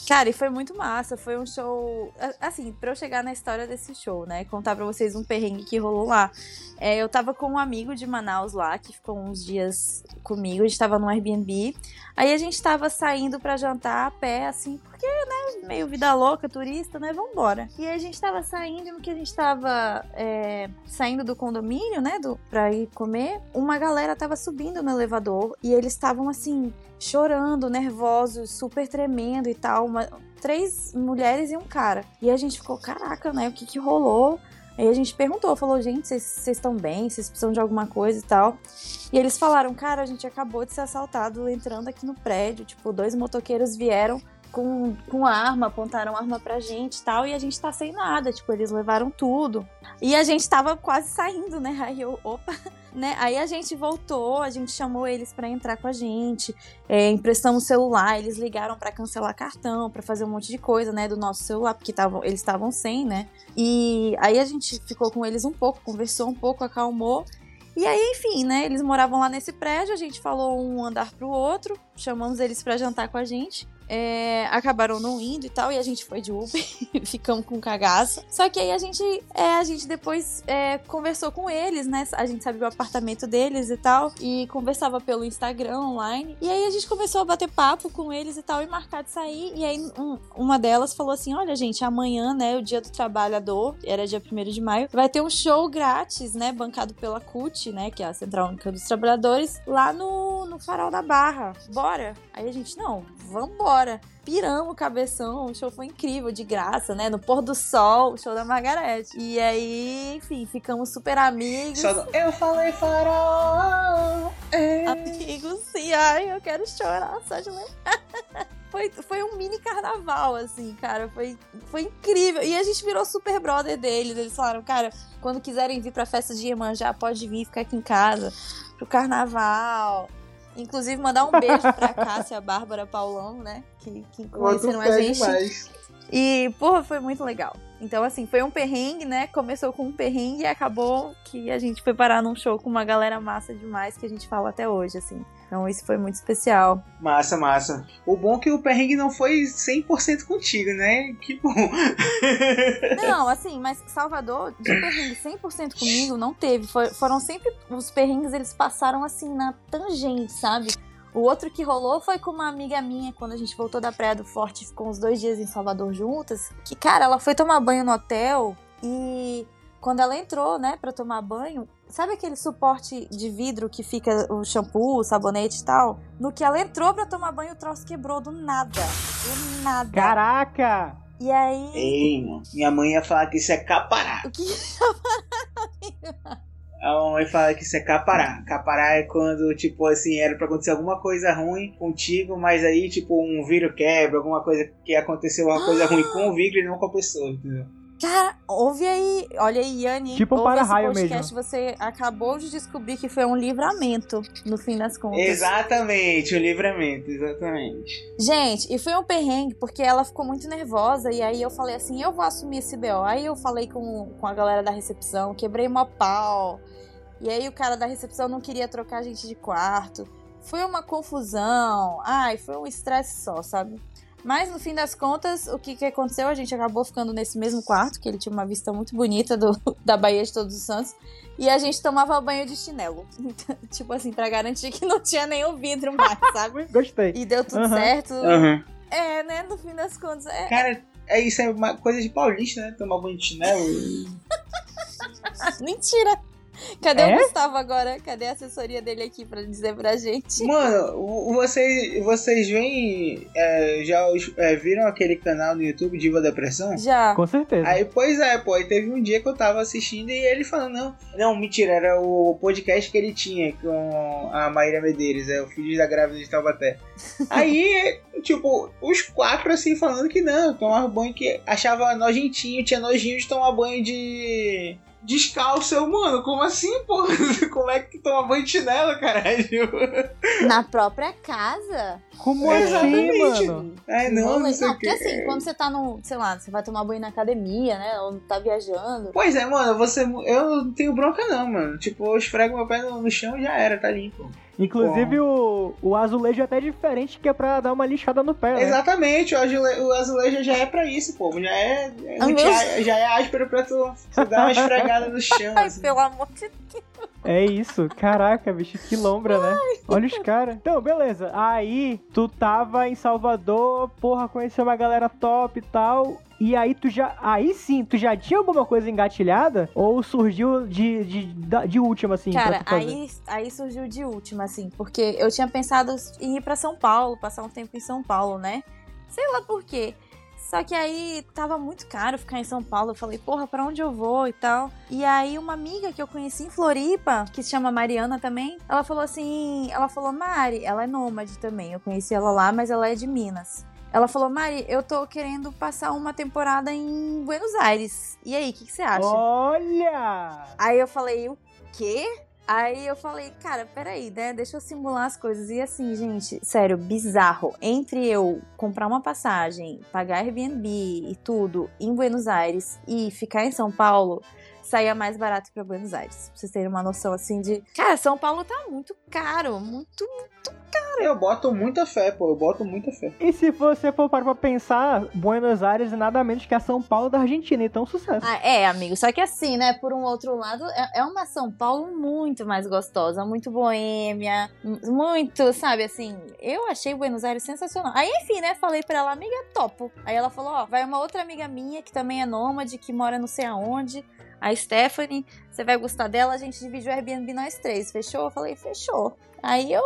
Cara, e foi muito massa. Foi um show. Assim, pra eu chegar na história desse show, né? Contar pra vocês um perrengue que rolou lá. É, eu tava com um amigo de Manaus lá, que ficou uns dias comigo. A gente tava no Airbnb. Aí a gente tava saindo pra jantar a pé, assim, porque, né, meio vida louca, turista, né? Vambora. E aí a gente tava saindo, no que a gente tava é, saindo do condomínio, né? Do, pra ir comer, uma galera tava subindo no elevador e eles estavam assim chorando, nervosos, super tremendo e tal. Uma, três mulheres e um cara. E a gente ficou, caraca, né? O que que rolou? Aí a gente perguntou, falou, gente, vocês estão bem? Vocês precisam de alguma coisa e tal? E eles falaram, cara, a gente acabou de ser assaltado entrando aqui no prédio. Tipo, dois motoqueiros vieram com, com arma, apontaram arma pra gente e tal, e a gente tá sem nada, tipo, eles levaram tudo. E a gente tava quase saindo, né? Aí eu, opa, né? Aí a gente voltou, a gente chamou eles para entrar com a gente, é, emprestamos celular, eles ligaram para cancelar cartão, para fazer um monte de coisa, né, do nosso celular, porque tavam, eles estavam sem, né? E aí a gente ficou com eles um pouco, conversou um pouco, acalmou. E aí, enfim, né? Eles moravam lá nesse prédio, a gente falou um andar pro outro, chamamos eles para jantar com a gente é, acabaram não indo e tal, e a gente foi de Uber, ficamos com cagaço. Só que aí a gente, é, a gente depois é, conversou com eles, né? A gente sabia o apartamento deles e tal, e conversava pelo Instagram online. E aí a gente começou a bater papo com eles e tal, e marcar de sair. E aí um, uma delas falou assim: Olha, gente, amanhã, né, o dia do trabalhador, era dia 1 de maio, vai ter um show grátis, né, bancado pela CUT, né, que é a Central Única dos Trabalhadores, lá no, no Farol da Barra. Bora? Aí a gente, não, vambora Piramos o cabeção, o show foi incrível, de graça, né? No pôr do sol, o show da Margarete. E aí, enfim, ficamos super amigos.
Eu falei farol.
É. Amigos, sim, ai, eu quero chorar só de lembrar. foi, foi um mini carnaval, assim, cara. Foi, foi incrível. E a gente virou super brother deles. Eles falaram, cara, quando quiserem vir pra festa de Iemanjá, pode vir ficar aqui em casa pro carnaval. Inclusive, mandar um beijo pra Cássia, Bárbara, Paulão, né? Que, que conheceram a gente. Demais. E, porra, foi muito legal. Então, assim, foi um perrengue, né? Começou com um perrengue e acabou que a gente foi parar num show com uma galera massa demais que a gente fala até hoje, assim. Então isso foi muito especial.
Massa, massa. O bom é que o perrengue não foi 100% contigo, né? Que bom.
Não, assim, mas Salvador, de perrengue 100% comigo, não teve. For, foram sempre. Os perrengues, eles passaram assim na tangente, sabe? O outro que rolou foi com uma amiga minha, quando a gente voltou da Praia do Forte, ficou uns dois dias em Salvador juntas. Que, cara, ela foi tomar banho no hotel e quando ela entrou, né, pra tomar banho, Sabe aquele suporte de vidro que fica o shampoo, o sabonete e tal? No que ela entrou pra tomar banho, o troço quebrou do nada. Do nada.
Caraca!
E aí.
Ei, mano. Minha mãe ia falar que isso é capará.
O que
A mamãe fala que isso é capará. Capará é quando, tipo assim, era pra acontecer alguma coisa ruim contigo, mas aí, tipo, um vidro quebra, alguma coisa que aconteceu, uma coisa ruim com o vidro e não com a pessoa, entendeu?
Cara, ouve aí, olha aí, Yane.
Tipo um para-raio
mesmo. Você acabou de descobrir que foi um livramento, no fim das contas.
Exatamente, um livramento, exatamente.
Gente, e foi um perrengue, porque ela ficou muito nervosa, e aí eu falei assim, eu vou assumir esse BO. Aí eu falei com, com a galera da recepção, quebrei uma pau. E aí o cara da recepção não queria trocar a gente de quarto. Foi uma confusão. Ai, foi um estresse só, sabe? Mas no fim das contas, o que, que aconteceu? A gente acabou ficando nesse mesmo quarto, que ele tinha uma vista muito bonita do, da Baía de Todos os Santos. E a gente tomava banho de chinelo. tipo assim, pra garantir que não tinha nenhum vidro mais, sabe?
Gostei.
E deu tudo
Uhum.
certo.
Aham.
É, né? No fim das contas. É...
Cara, é isso, é uma coisa de paulista, né? Tomar banho de chinelo.
Mentira! Cadê
É?
o Gustavo agora? Cadê a assessoria dele aqui pra dizer pra gente?
Mano, vocês, vocês veem. é, já é, viram aquele canal no YouTube, Diva Depressão?
Já.
Com certeza.
Aí, pois é, pô, aí teve um dia que eu tava assistindo e ele falando, não, não, mentira, era o podcast que ele tinha com a Maíra Medeiros, é o filho da grávida de Taubaté. Aí, tipo, os quatro assim falando que não, tomava banho que achava nojentinho, tinha nojinho de tomar banho de. Descalço. Eu, mano, como assim, pô? Como é que toma banho de chinelo, caralho?
Na própria casa?
Como assim,
Exatamente.
mano?
Ai, não,
Rolê-
não sei o
porque
quê.
assim, quando você tá no, sei lá, você vai tomar banho na academia, né? Ou tá viajando.
Pois é, mano, você. Eu não tenho bronca, não, mano. Tipo, eu esfrego meu pé no, no chão e já era, tá limpo.
Inclusive, o, o azulejo é até diferente, que é pra dar uma lixada no pé, né?
Exatamente, o, azule, o azulejo já é pra isso, pô. Já é.
Ah, meu
já, já é áspero pra tu, tu dar uma esfregada no chão.
Ai,
assim.
pelo amor de Deus.
É isso. Caraca, bicho, que lombra, né? Olha os caras. Então, beleza. Aí, tu tava em Salvador, porra, conheceu uma galera top e tal. E aí tu já. Aí sim, tu já tinha alguma coisa engatilhada? Ou surgiu de, de, de última, assim? pra
Cara, aí, aí surgiu de última, assim, porque eu tinha pensado em ir pra São Paulo, passar um tempo em São Paulo, né? Sei lá por quê. Só que aí tava muito caro ficar em São Paulo. Eu falei, porra, pra onde eu vou e tal. E aí uma amiga que eu conheci em Floripa, que se chama Mariana também, ela falou assim, ela falou, Mari, ela é nômade também. Eu conheci ela lá, mas ela é de Minas. Ela falou, Mari, eu tô querendo passar uma temporada em Buenos Aires. E aí, o que, que você acha?
Olha!
Aí eu falei, o quê? Aí eu falei, cara, peraí, né? Deixa eu simular as coisas. E assim, gente, sério, bizarro. Entre eu comprar uma passagem, pagar Airbnb e tudo em Buenos Aires e ficar em São Paulo, saía mais barato pra Buenos Aires. Pra vocês terem uma noção assim de. Cara, São Paulo tá muito caro. Muito.
Eu boto muita fé, pô. Eu boto muita fé.
E se você for parar pra pensar, Buenos Aires é nada menos que a São Paulo da Argentina, então sucesso.
Ah, é, amigo. Só que assim, né? Por um outro lado, é, é uma São Paulo muito mais gostosa, muito boêmia, muito, sabe, assim. Eu achei Buenos Aires sensacional. Aí, enfim, né? Falei pra ela, amiga, topo. Aí ela falou: ó, vai uma outra amiga minha que também é nômade, que mora não sei aonde. A Stephanie, você vai gostar dela, a gente divide o Airbnb nós três. Fechou? Eu falei, fechou. Aí eu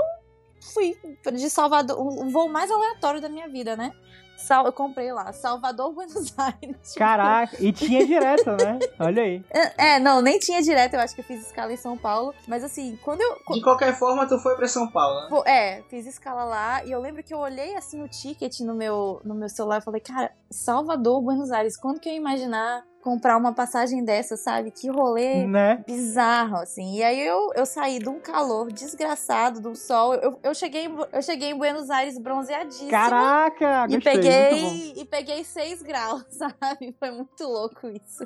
fui de Salvador, o voo mais aleatório da minha vida, né? Sal, eu comprei lá, Salvador, Buenos Aires.
Caraca, e tinha direto, né? Olha aí.
é, é, não, nem tinha direto, eu acho que eu fiz escala em São Paulo. Mas assim, quando eu.
De qualquer forma, tu foi pra São Paulo, né?
É, fiz escala lá e eu lembro que eu olhei assim o ticket no meu, no meu celular e falei, cara, Salvador, Buenos Aires, quando que eu ia imaginar comprar uma passagem dessa, sabe? Que rolê
Né?
bizarro, assim. E aí eu, eu saí de um calor desgraçado, de um sol. Eu, eu, cheguei, eu cheguei em Buenos Aires bronzeadíssima.
Caraca,
E
gostei,
peguei, e peguei 6 graus, sabe? Foi muito louco isso.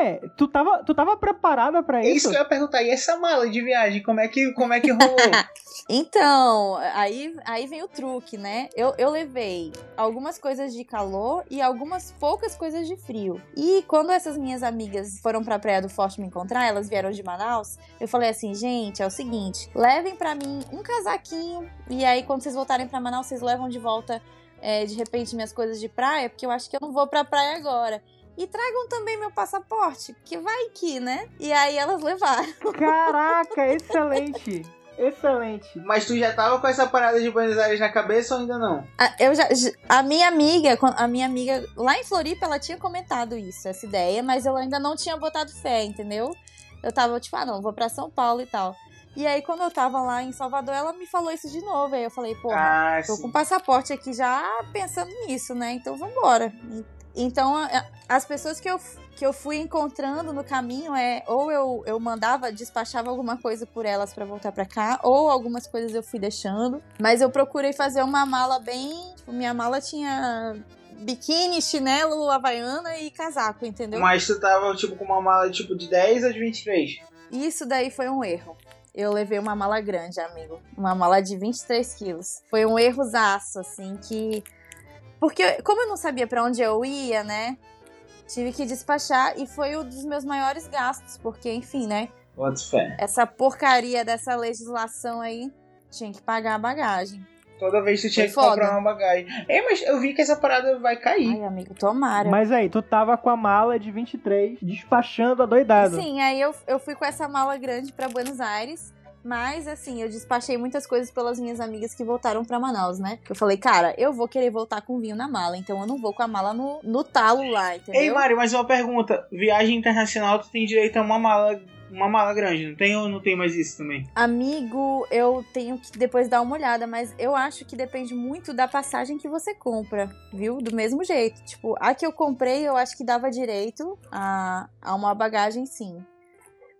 É, tu tava, tu tava preparada pra
É isso
isso?
que eu ia perguntar. E essa mala de viagem, como é que, como é que rolou?
Então, aí, aí vem o truque, né? Eu, eu levei algumas coisas de calor e algumas poucas coisas de frio. E quando essas minhas amigas foram pra Praia do Forte me encontrar, elas vieram de Manaus, eu falei assim, gente, é o seguinte, levem pra mim um casaquinho e aí quando vocês voltarem pra Manaus, vocês levam de volta, é, de repente, minhas coisas de praia, porque eu acho que eu não vou pra praia agora. E tragam também meu passaporte, porque vai que, né? E aí elas levaram.
Caraca, excelente. Excelente.
Mas tu já tava com essa parada de Buenos Aires na cabeça ou ainda não?
A, eu já, a minha amiga, a minha amiga lá em Floripa, ela tinha comentado isso, essa ideia, mas eu ainda não tinha botado fé, entendeu? Eu tava tipo, ah, não, vou pra São Paulo e tal. E aí, quando eu tava lá em Salvador, ela me falou isso de novo. Aí eu falei, pô,
Ah,
tô
sim.
com o passaporte aqui já pensando nisso, né? Então vambora. E- Então, a- a- as pessoas que eu, que eu fui encontrando no caminho é ou eu, eu mandava, despachava alguma coisa por elas pra voltar pra cá, ou algumas coisas eu fui deixando. Mas eu procurei fazer uma mala bem. tipo, Minha mala tinha biquíni, chinelo, havaiana e casaco, entendeu?
Mas tu tava, tipo, com uma mala, tipo, de 10 ou de 23?
Isso daí foi um erro. Eu levei uma mala grande, amigo. Uma mala de 23 quilos. Foi um errozaço, assim, que. Porque, como eu não sabia pra onde eu ia, né? Tive que despachar e foi um dos meus maiores gastos, porque, enfim, né?
Bota fé.
Essa porcaria dessa legislação aí tinha que pagar a bagagem.
Toda vez tu tinha que comprar uma bagagem. É, mas eu vi que essa parada vai cair.
Ai, amigo, tomara.
Mas aí, tu tava com a mala de 23, despachando adoidado.
Sim, aí eu, eu fui com essa mala grande pra Buenos Aires. Mas, assim, eu despachei muitas coisas pelas minhas amigas que voltaram pra Manaus, né? Eu falei, cara, eu vou querer voltar com vinho na mala, então eu não vou com a mala no, no talo lá, entendeu?
Ei, Mário, mas uma pergunta. Viagem internacional, tu tem direito a uma mala, uma mala grande, não tem ou não tem mais isso também?
Amigo, eu tenho que depois dar uma olhada, mas eu acho que depende muito da passagem que você compra, viu? Do mesmo jeito. Tipo, a que eu comprei, eu acho que dava direito a, a uma bagagem, sim.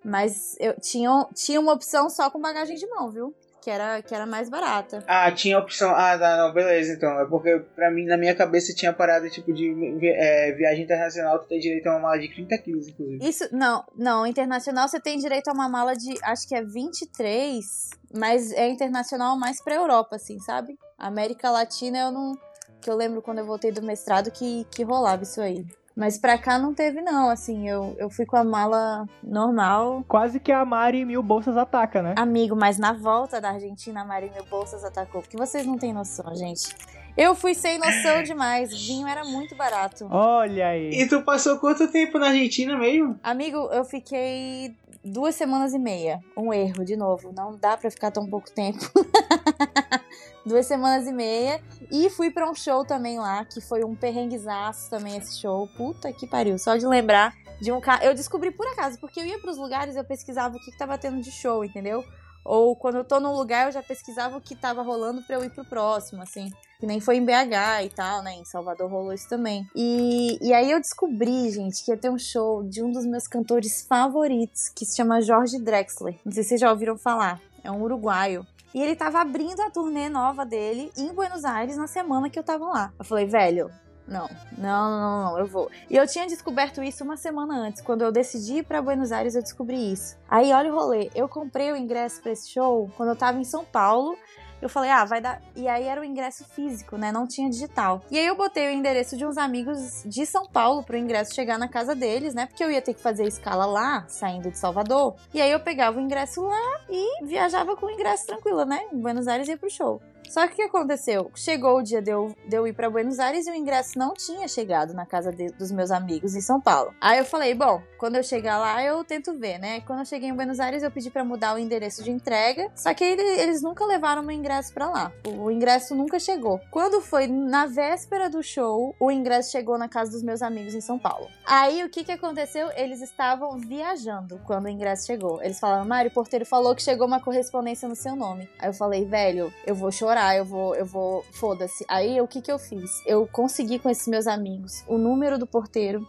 Mas eu tinha, tinha uma opção só com bagagem de mão, viu? Que era, que era mais barata.
Ah, tinha opção. Ah, tá, não, beleza, então. É porque pra mim, na minha cabeça, tinha parada tipo de vi- é, viagem internacional, tu tem direito a uma mala de 30 quilos, inclusive.
Isso, não, não, internacional você tem direito a uma mala de, acho que é 23, mas é internacional mais pra Europa, assim, sabe? América Latina eu não, que eu lembro quando eu voltei do mestrado que, que rolava isso aí. Mas pra cá não teve não, assim, eu, eu fui com a mala normal.
Quase que a Mari Mil Bolsas ataca, né?
Amigo, mas na volta da Argentina a Mari Mil Bolsas atacou, porque vocês não têm noção, gente. Eu fui sem noção demais, vinho era muito barato.
Olha aí.
E tu passou quanto tempo na Argentina mesmo?
Amigo, eu fiquei duas semanas e meia. Um erro, de novo. Não dá pra ficar tão pouco tempo. duas semanas e meia. E fui pra um show também lá, que foi um perrenguezaço também esse show. Puta que pariu. Só de lembrar de um cara. Eu descobri por acaso, porque eu ia pros lugares eu pesquisava o que, que tava tendo de show, entendeu? Ou quando eu tô num lugar eu já pesquisava o que tava rolando pra eu ir pro próximo, assim. Que nem foi em BH e tal, né? Em Salvador rolou isso também. E, e aí eu descobri, gente, que ia ter um show de um dos meus cantores favoritos, que se chama Jorge Drexler. Não sei se vocês já ouviram falar. É um uruguaio. E ele tava abrindo a turnê nova dele em Buenos Aires na semana que eu tava lá. Eu falei, velho, não, não, não, não, eu vou. E eu tinha descoberto isso uma semana antes. Quando eu decidi ir pra Buenos Aires, eu descobri isso. Aí, olha o rolê. Eu comprei o ingresso pra esse show quando eu tava em São Paulo. Eu falei, ah, vai dar. E aí era o ingresso físico, né? Não tinha digital. E aí eu botei o endereço de uns amigos de São Paulo pro ingresso chegar na casa deles, né? Porque eu ia ter que fazer escala lá, saindo de Salvador. E aí eu pegava o ingresso lá e viajava com o ingresso tranquilo, né? Em Buenos Aires ia pro show. Só que o que aconteceu? Chegou o dia de eu, de eu ir pra Buenos Aires e o ingresso não tinha chegado na casa de- dos meus amigos em São Paulo. Aí eu falei, bom, quando eu chegar lá eu tento ver, né? Quando eu cheguei em Buenos Aires eu pedi pra mudar o endereço de entrega, só que ele- eles nunca levaram meu ingresso pra lá. O, o ingresso nunca chegou. Quando foi na véspera do show, o ingresso chegou na casa dos meus amigos em São Paulo. Aí o que que aconteceu? Eles estavam viajando quando o ingresso chegou. Eles falaram, Mário, o porteiro falou que chegou uma correspondência no seu nome. Aí eu falei, velho, eu vou chorar, eu vou, eu vou, foda-se. Aí o que que eu fiz? Eu consegui com esses meus amigos o número do porteiro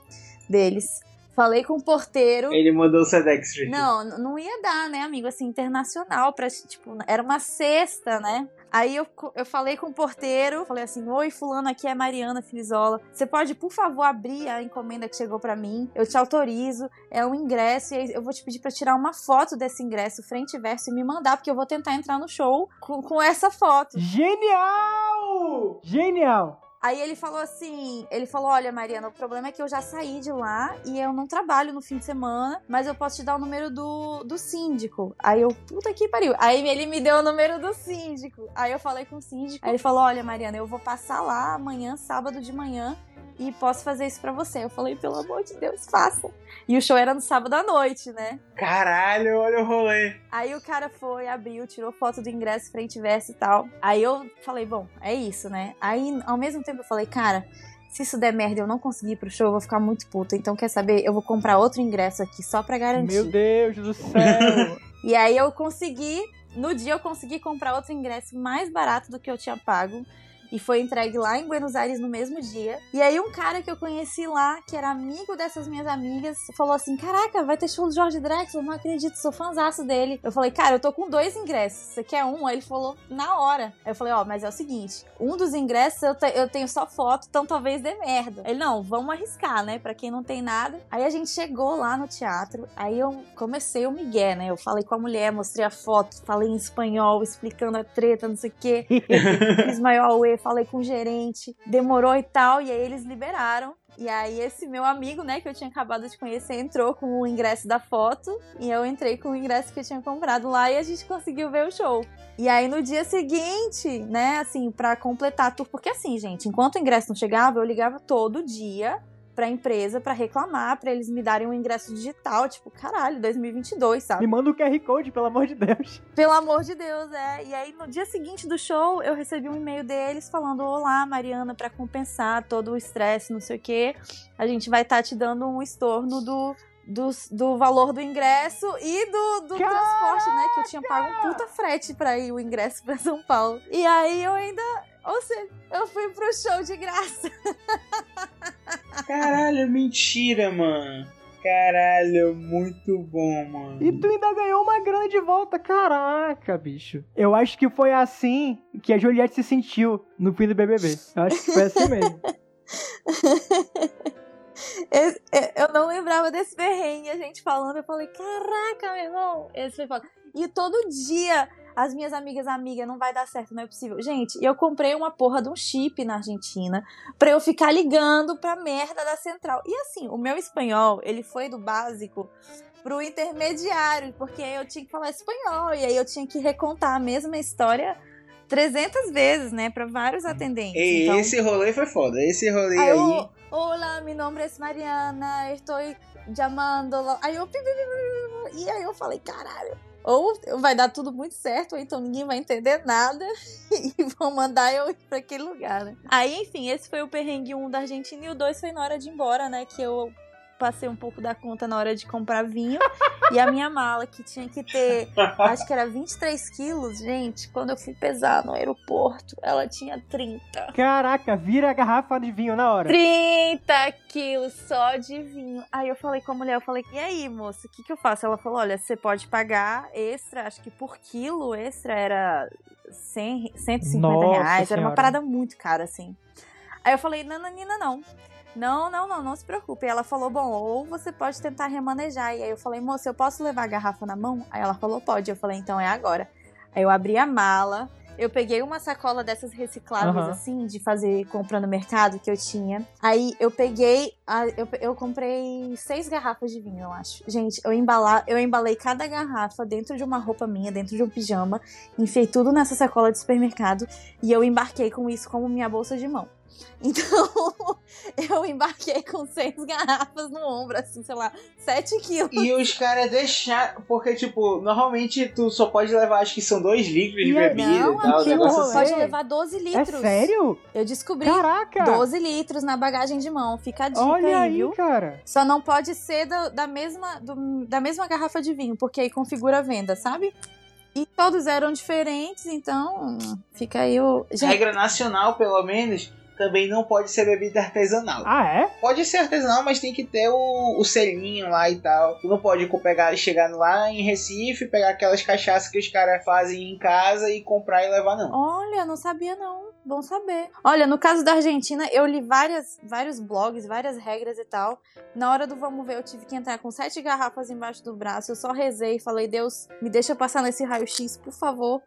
deles. Falei com o porteiro.
Ele mandou o Sedex.
Não, não ia dar, né, amigo? Assim, internacional, pra, tipo, era uma cesta, né? Aí eu, eu falei com o porteiro, falei assim: Oi, Fulano, aqui é Mariana Filizola. Você pode, por favor, abrir a encomenda que chegou pra mim? Eu te autorizo. É um ingresso e eu vou te pedir pra tirar uma foto desse ingresso, frente e verso, e me mandar, porque eu vou tentar entrar no show com, com essa foto.
Genial! Genial!
Aí ele falou assim, ele falou, olha Mariana, o problema é que eu já saí de lá e eu não trabalho no fim de semana, mas eu posso te dar o número do, do síndico. Aí eu, puta que pariu. Aí ele me deu o número do síndico. Aí eu falei com o síndico. Aí ele falou, olha Mariana, eu vou passar lá amanhã, sábado de manhã, e posso fazer isso pra você. Eu falei, pelo amor de Deus, faça. E o show era no sábado à noite, né?
Caralho, olha o rolê.
Aí o cara foi, abriu, tirou foto do ingresso, frente e verso e tal. Aí eu falei, bom, é isso, né? Aí, ao mesmo tempo, eu falei, cara, se isso der merda e eu não conseguir ir pro show, eu vou ficar muito puta. Então, quer saber? Eu vou comprar outro ingresso aqui só pra garantir.
Meu Deus do céu!
E aí eu consegui, no dia eu consegui comprar outro ingresso mais barato do que eu tinha pago. E foi entregue lá em Buenos Aires no mesmo dia. E aí um cara que eu conheci lá, que era amigo dessas minhas amigas, falou assim: Caraca, vai ter show do Jorge Drexler, não acredito, sou fãzaço dele. Eu falei, cara, eu tô com dois ingressos. Você quer um? Aí ele falou, na hora. Aí eu falei, ó, mas é o seguinte: um dos ingressos eu, te- eu tenho só foto, então talvez dê merda. Ele, não, vamos arriscar, né? Pra quem não tem nada. Aí a gente chegou lá no teatro, aí eu comecei o migué, né? Eu falei com a mulher, mostrei a foto, falei em espanhol, explicando a treta, não sei o quê. Fiz maior Falei com o gerente, demorou e tal, e aí eles liberaram. E aí esse meu amigo, né, que eu tinha acabado de conhecer, entrou com o ingresso da foto e eu entrei com o ingresso que eu tinha comprado lá e a gente conseguiu ver o show. E aí no dia seguinte, né, assim, pra completar a tour, porque assim, gente, enquanto o ingresso não chegava, eu ligava todo dia pra empresa pra reclamar, pra eles me darem um ingresso digital, tipo, caralho, 2022, sabe?
Me manda o QR Code, pelo amor de Deus.
Pelo amor de Deus, é. E aí, no dia seguinte do show, eu recebi um e-mail deles falando: Olá, Mariana, pra compensar todo o estresse, não sei o quê, a gente vai estar te dando um estorno do. Do, do valor do ingresso e do, do
Caraca!
transporte, né? Que eu tinha pago um puta frete pra ir o ingresso pra São Paulo. E aí eu ainda. Ou seja, eu fui pro show de graça.
Caralho, mentira, mano. Caralho, muito bom, mano.
E tu ainda ganhou uma grana de volta. Caraca, bicho. Eu acho que foi assim que a Juliette se sentiu no fim do BBB. Eu acho que foi assim mesmo.
Esse- é, eu não lembrava desse perrengue, a gente falando, eu falei, caraca, meu irmão, esse foi foda. E todo dia, as minhas amigas, amiga, não vai dar certo, não é possível. Gente, eu comprei uma porra de um chip na Argentina pra eu ficar ligando pra merda da central. E assim, o meu espanhol, ele foi do básico pro intermediário, porque eu tinha que falar espanhol, e aí eu tinha que recontar a mesma história 300 vezes, né, pra vários atendentes.
E
Então-
esse rolê foi foda. Esse rolê
Aí
aí.
eu, hola, mi nombre es Mariana, estou chamando. Aí eu. E aí eu falei, caralho. Ou vai dar tudo muito certo, ou então ninguém vai entender nada e vão mandar eu ir pra aquele lugar, né? Aí, enfim, esse foi o perrengue 1 da Argentina e o 2 foi na hora de ir embora, né? Que eu passei um pouco da conta na hora de comprar vinho. e a minha mala, que tinha que ter, acho que era 23 quilos, gente, quando eu fui pesar no aeroporto, ela tinha 30.
Caraca, vira a garrafa de vinho na hora.
30 quilos só de vinho. Aí eu falei com a mulher, eu falei, e aí, moça, o que, que eu faço? Ela falou, olha, você pode pagar extra, acho que por quilo extra era 100, 150
Nossa
reais, era uma
Senhora.
parada muito cara, assim. Aí eu falei, não, Nina, não. Não, não, não, não se preocupe. E ela falou, bom, ou você pode tentar remanejar. E aí eu falei, moça, eu posso levar a garrafa na mão? Aí ela falou, pode. Eu falei, então é agora. Aí eu abri a mala, eu peguei uma sacola dessas recicláveis,
Aham.
assim, de fazer compra no mercado que eu tinha. Aí eu peguei, a- eu, eu comprei seis garrafas de vinho, eu acho. Gente, eu, embalar, eu embalei cada garrafa dentro de uma roupa minha, dentro de um pijama, enfiei tudo nessa sacola de supermercado e eu embarquei com isso como minha bolsa de mão. Então, eu embarquei com seis garrafas no ombro, assim, sei lá, sete quilos.
E os caras deixaram. Porque, tipo, normalmente tu só pode levar, acho que são dois litros de bebida
Não,
e tal.
rolê?
assim.
Pode levar 12
É
litros.
sério?
Eu descobri
Caraca!
12 litros na bagagem de mão. Fica a dica
Olha
aí, viu?
cara.
Só não pode ser do- da, mesma, do- da mesma garrafa de vinho, porque aí configura a venda, sabe? E todos eram diferentes, então fica aí o. Gente,
Regra nacional, pelo menos, também não pode ser bebida artesanal.
Ah, é?
Pode ser artesanal, mas tem que ter o, o selinho lá e tal. Tu não pode pegar, chegar lá em Recife, pegar aquelas cachaças que os caras fazem em casa e comprar e levar, não.
olha, não sabia não. Bom saber. Olha, no caso da Argentina, eu li várias, vários blogs, várias regras e tal. Na hora do vamos ver, eu tive que entrar com sete garrafas embaixo do braço. Eu só rezei e falei, Deus, me deixa passar nesse raio-x, por favor.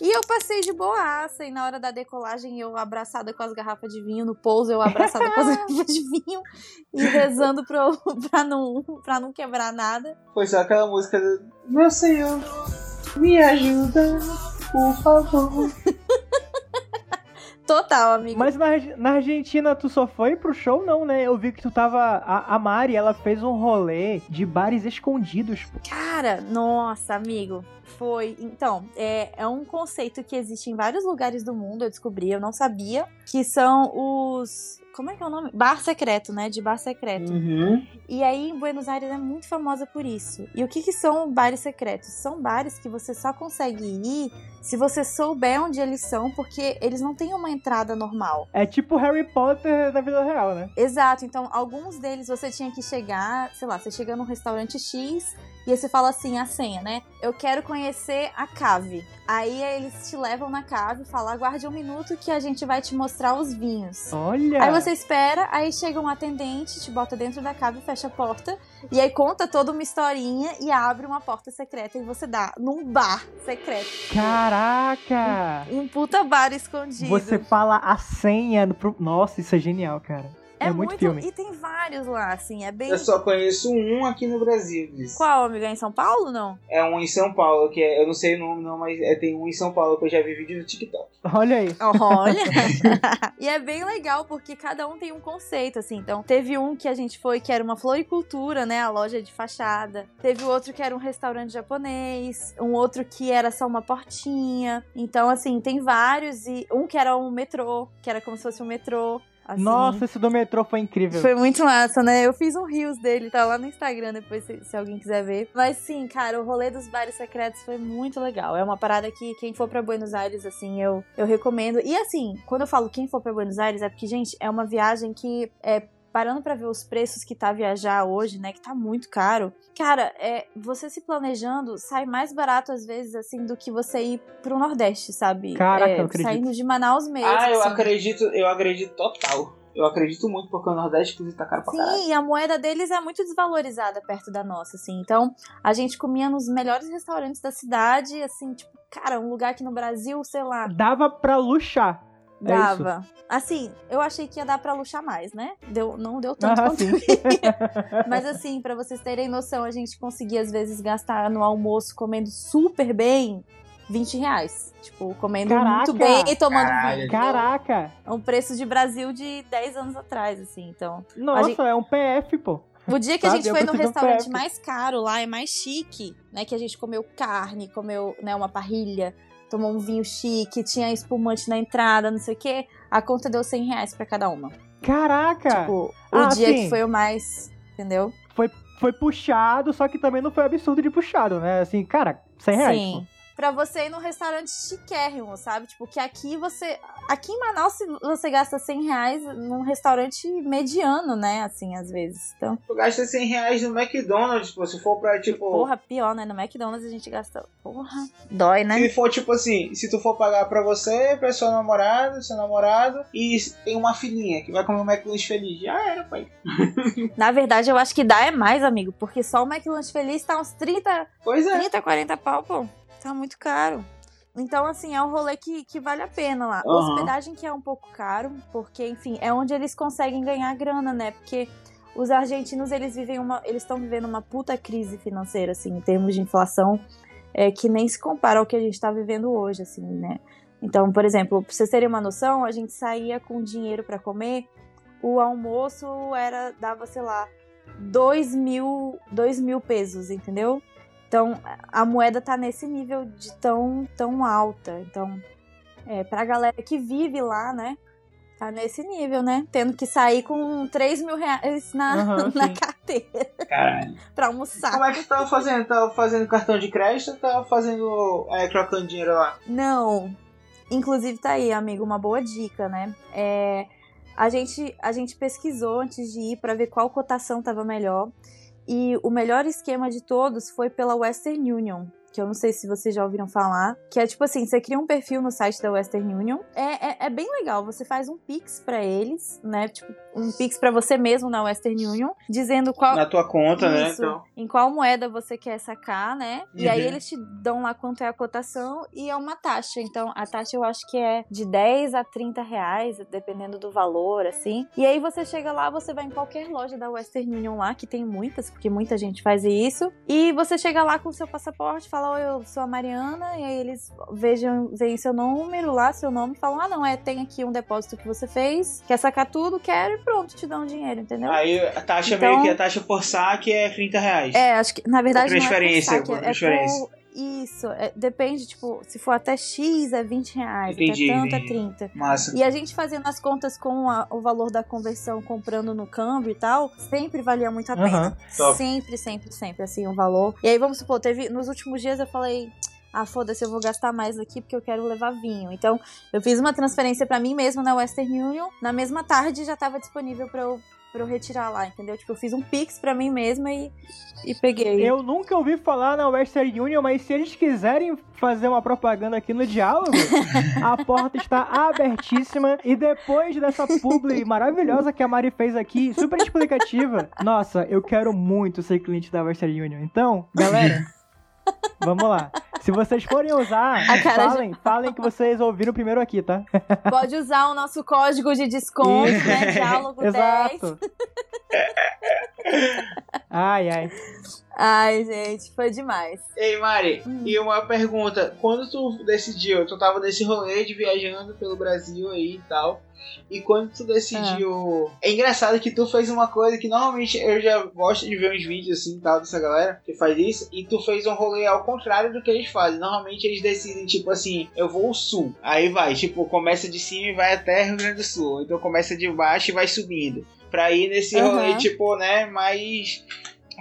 E eu passei de boaça. E na hora da decolagem, eu abraçada com as garrafas de vinho. No pouso, eu abraçada com as garrafas de vinho. E rezando pra, eu- pra, não, pra não quebrar nada.
Foi só aquela música do Meu Senhor, me ajuda, por favor.
Total, amigo.
Mas na, na Argentina tu só foi pro show, não, né? Eu vi que tu tava. A, a Mari, ela fez um rolê de bares escondidos. pô.
Cara, nossa, amigo. Foi. Então, é, é um conceito que existe em vários lugares do mundo, eu descobri, eu não sabia. Que são os. Como é que é o nome? Bar secreto, né? De bar secreto.
Uhum.
E aí, em Buenos Aires é muito famosa por isso. E o que, que são bares secretos? São bares que você só consegue ir se você souber onde eles são, porque eles não têm uma entrada normal.
É tipo Harry Potter da vida real, né?
Exato, então alguns deles você tinha que chegar, sei lá, você chega num restaurante X e aí você fala assim, a senha, né? Eu quero conhecer a cave. Aí eles te levam na cave e falam, aguarde um minuto que a gente vai te mostrar os vinhos.
Olha!
Aí você espera, aí chega um atendente, te bota dentro da cave, fecha a porta, e aí conta toda uma historinha e abre uma porta secreta e você dá num bar secreto.
Caraca!
Um puta bar escondido.
Você fala a senha. do pro- Nossa, isso é genial, cara. É, muito, filme.
E tem vários lá, assim, é bem.
Eu só conheço um aqui no Brasil disso.
Qual, amigo? É em São Paulo, não?
É um em São Paulo, que é, eu não sei o nome não, mas é, tem um em São Paulo que eu já vi vídeo no TikTok.
Olha aí.
Olha! e é bem legal, porque cada um tem um conceito, assim. Então, teve um que a gente foi que era uma floricultura, né? A loja de fachada. Teve outro que era um restaurante japonês. Um outro que era só uma portinha. Então, assim, tem vários. E um que era um metrô, que era como se fosse um metrô. Assim.
Nossa, esse do metrô foi incrível.
Foi muito massa, né? Eu fiz um rios dele, tá lá no Instagram depois, se, se alguém quiser ver. Mas sim, cara, o rolê dos bares secretos foi muito legal. É uma parada que quem for pra Buenos Aires, assim, eu, eu recomendo. E assim, quando eu falo quem for pra Buenos Aires, é porque, gente, é uma viagem que é parando pra ver os preços que tá viajar hoje, né, que tá muito caro. Cara, é, você se planejando sai mais barato às vezes assim do que você ir pro Nordeste, sabe?
Caraca,
é,
eu acredito.
Saindo de Manaus mesmo.
Ah, eu
assim.
acredito, eu acredito total. Eu acredito muito porque o Nordeste, inclusive, tá caro pra caralho.
Sim, e a moeda deles é muito desvalorizada perto da nossa, assim. Então, a gente comia nos melhores restaurantes da cidade, assim, tipo, cara, um lugar aqui no Brasil, sei lá,
Dava pra luxar. É
dava. Assim, eu achei que ia dar pra luxar mais, né? Deu, não deu tanto
Ah,
quanto
sim.
eu queria. Mas assim, pra vocês terem noção, a gente conseguia às vezes gastar no almoço comendo super bem 20 reais. Tipo, comendo
Caraca!
muito bem e tomando
Caralho.
vinho.
Caraca!
É um preço de Brasil de 10 anos atrás, assim. Então,
Nossa,
gente-
é um PF, pô.
o dia que a
Sabe,
gente
eu
foi no
um
restaurante
PF.
mais caro lá, é mais chique, né? Que a gente comeu carne, comeu né, uma parrilha, tomou um vinho chique, tinha espumante na entrada, não sei o quê. A conta deu 100 reais pra cada uma.
Caraca!
Tipo, o
Ah,
dia
sim.
que foi o mais. Entendeu?
Foi puxado, só que também não foi absurdo de puxado, né? Assim, cara, 100 reais.
Sim. Pra você ir num restaurante chiquérrimo, sabe? Tipo, que aqui você. Aqui em Manaus, você gasta 100 reais num restaurante mediano, né? Assim, às vezes. Então,
Tu gasta 100 reais no McDonald's, pô, se for pra, tipo...
porra, pior, né? No McDonald's a gente gasta. Porra. Dói, né?
Se for, tipo assim, se tu for pagar pra você, pra seu namorado, seu namorado, e tem uma filhinha que vai comer um McDonald's feliz, já era, pai.
Na verdade, eu acho que dá é mais, amigo. Porque só o McLanche Feliz tá uns 30,
Pois é.
30 40 pau, pô. Tá muito caro. Então, assim, é um rolê que, que vale a pena lá.
Aham.
Hospedagem que é um pouco caro, porque, enfim, é onde eles conseguem ganhar grana, né? Porque os argentinos, eles vivem uma. Eles estão vivendo uma puta crise financeira, assim, em termos de inflação, é, que nem se compara ao que a gente tá vivendo hoje, assim, né? Então, por exemplo, pra vocês terem uma noção, a gente saía com dinheiro pra comer, o almoço era, dava, sei lá, 2 mil, dois mil pesos, entendeu? Então, a moeda tá nesse nível de tão, tão alta. Então, é, pra galera que vive lá, né? Tá nesse nível, né? Tendo que sair com 3 mil reais na,
Aham,
na carteira
Caralho.
pra almoçar.
Como é que tu tava fazendo? Tava fazendo cartão de crédito ou tava fazendo, é, trocando dinheiro lá?
Não. Inclusive tá aí, amigo, uma boa dica, né? É, a, gente, a gente pesquisou antes de ir pra ver qual cotação tava melhor. E o melhor esquema de todos foi pela Western Union. Que eu não sei se vocês já ouviram falar. Que é tipo assim: você cria um perfil no site da Western Union. É, é, é bem legal. Você faz um Pix pra eles, né? Tipo, um Pix pra você mesmo na Western Union, dizendo qual,
Na tua conta, né?
isso,
Então.
em qual moeda você quer sacar, né? E aí
Uhum.
eles te dão lá quanto é a cotação e é uma taxa. Então a taxa eu acho que é de 10 a 30 reais, dependendo do valor, assim. E aí você chega lá, você vai em qualquer loja da Western Union lá, que tem muitas, porque muita gente faz isso. E você chega lá com o seu passaporte, fala, oi, eu sou a Mariana, e aí eles vejam, veem seu número lá, seu nome, e falam, ah, não, é, tem aqui um depósito que você fez, quer sacar tudo, quero, e pronto, te dão dinheiro, entendeu?
Aí a taxa
Então-
meio que a taxa por saque é 30 reais.
É, acho que na verdade
Por transferência,
não é por
por
saque,
transferência.
É por... Isso, é- depende, tipo, se for até X é 20 reais,
Entendi,
até tanto é
entendi.
30.
Massa.
E a gente fazendo as contas com a- o valor da conversão, comprando no câmbio e tal, sempre valia muito a pena.
top.
Sempre, sempre, sempre, assim, o valor. E aí, vamos supor, teve, nos últimos dias eu falei, ah, foda-se, eu vou gastar mais aqui porque eu quero levar vinho. Então, eu fiz uma transferência pra mim mesmo na Western Union, na mesma tarde já tava disponível pra eu, pra eu retirar lá, entendeu? Tipo, eu fiz um Pix pra mim mesma e, e peguei.
Eu nunca ouvi falar na Western Union, mas se eles quiserem fazer uma propaganda aqui no diálogo, a porta está abertíssima. E depois dessa publi maravilhosa que a Mari fez aqui, super explicativa, nossa, eu quero muito ser cliente da Western Union. Então, galera, vamos lá. Se vocês forem usar,
cara de-
falem, falem que vocês ouviram primeiro aqui, tá?
Pode usar o nosso código de desconto, né? Diálogo 10.
Exato. Ai, ai.
Ai, gente, foi demais.
Ei, Mari,
Hum.
e uma pergunta. Quando tu decidiu, tu tava nesse rolê de viajando pelo Brasil aí e tal. E quando tu decidiu. É engraçado que tu fez uma coisa que normalmente eu já gosto de ver uns vídeos assim tal dessa galera que faz isso. E tu fez um rolê ao contrário do que eles fazem. Normalmente eles decidem, tipo assim, eu vou ao sul. Aí vai, tipo, começa de cima e vai até Rio Grande do Sul. Então começa de baixo e vai subindo. Pra ir nesse
Aham.
rolê, tipo, né, mais.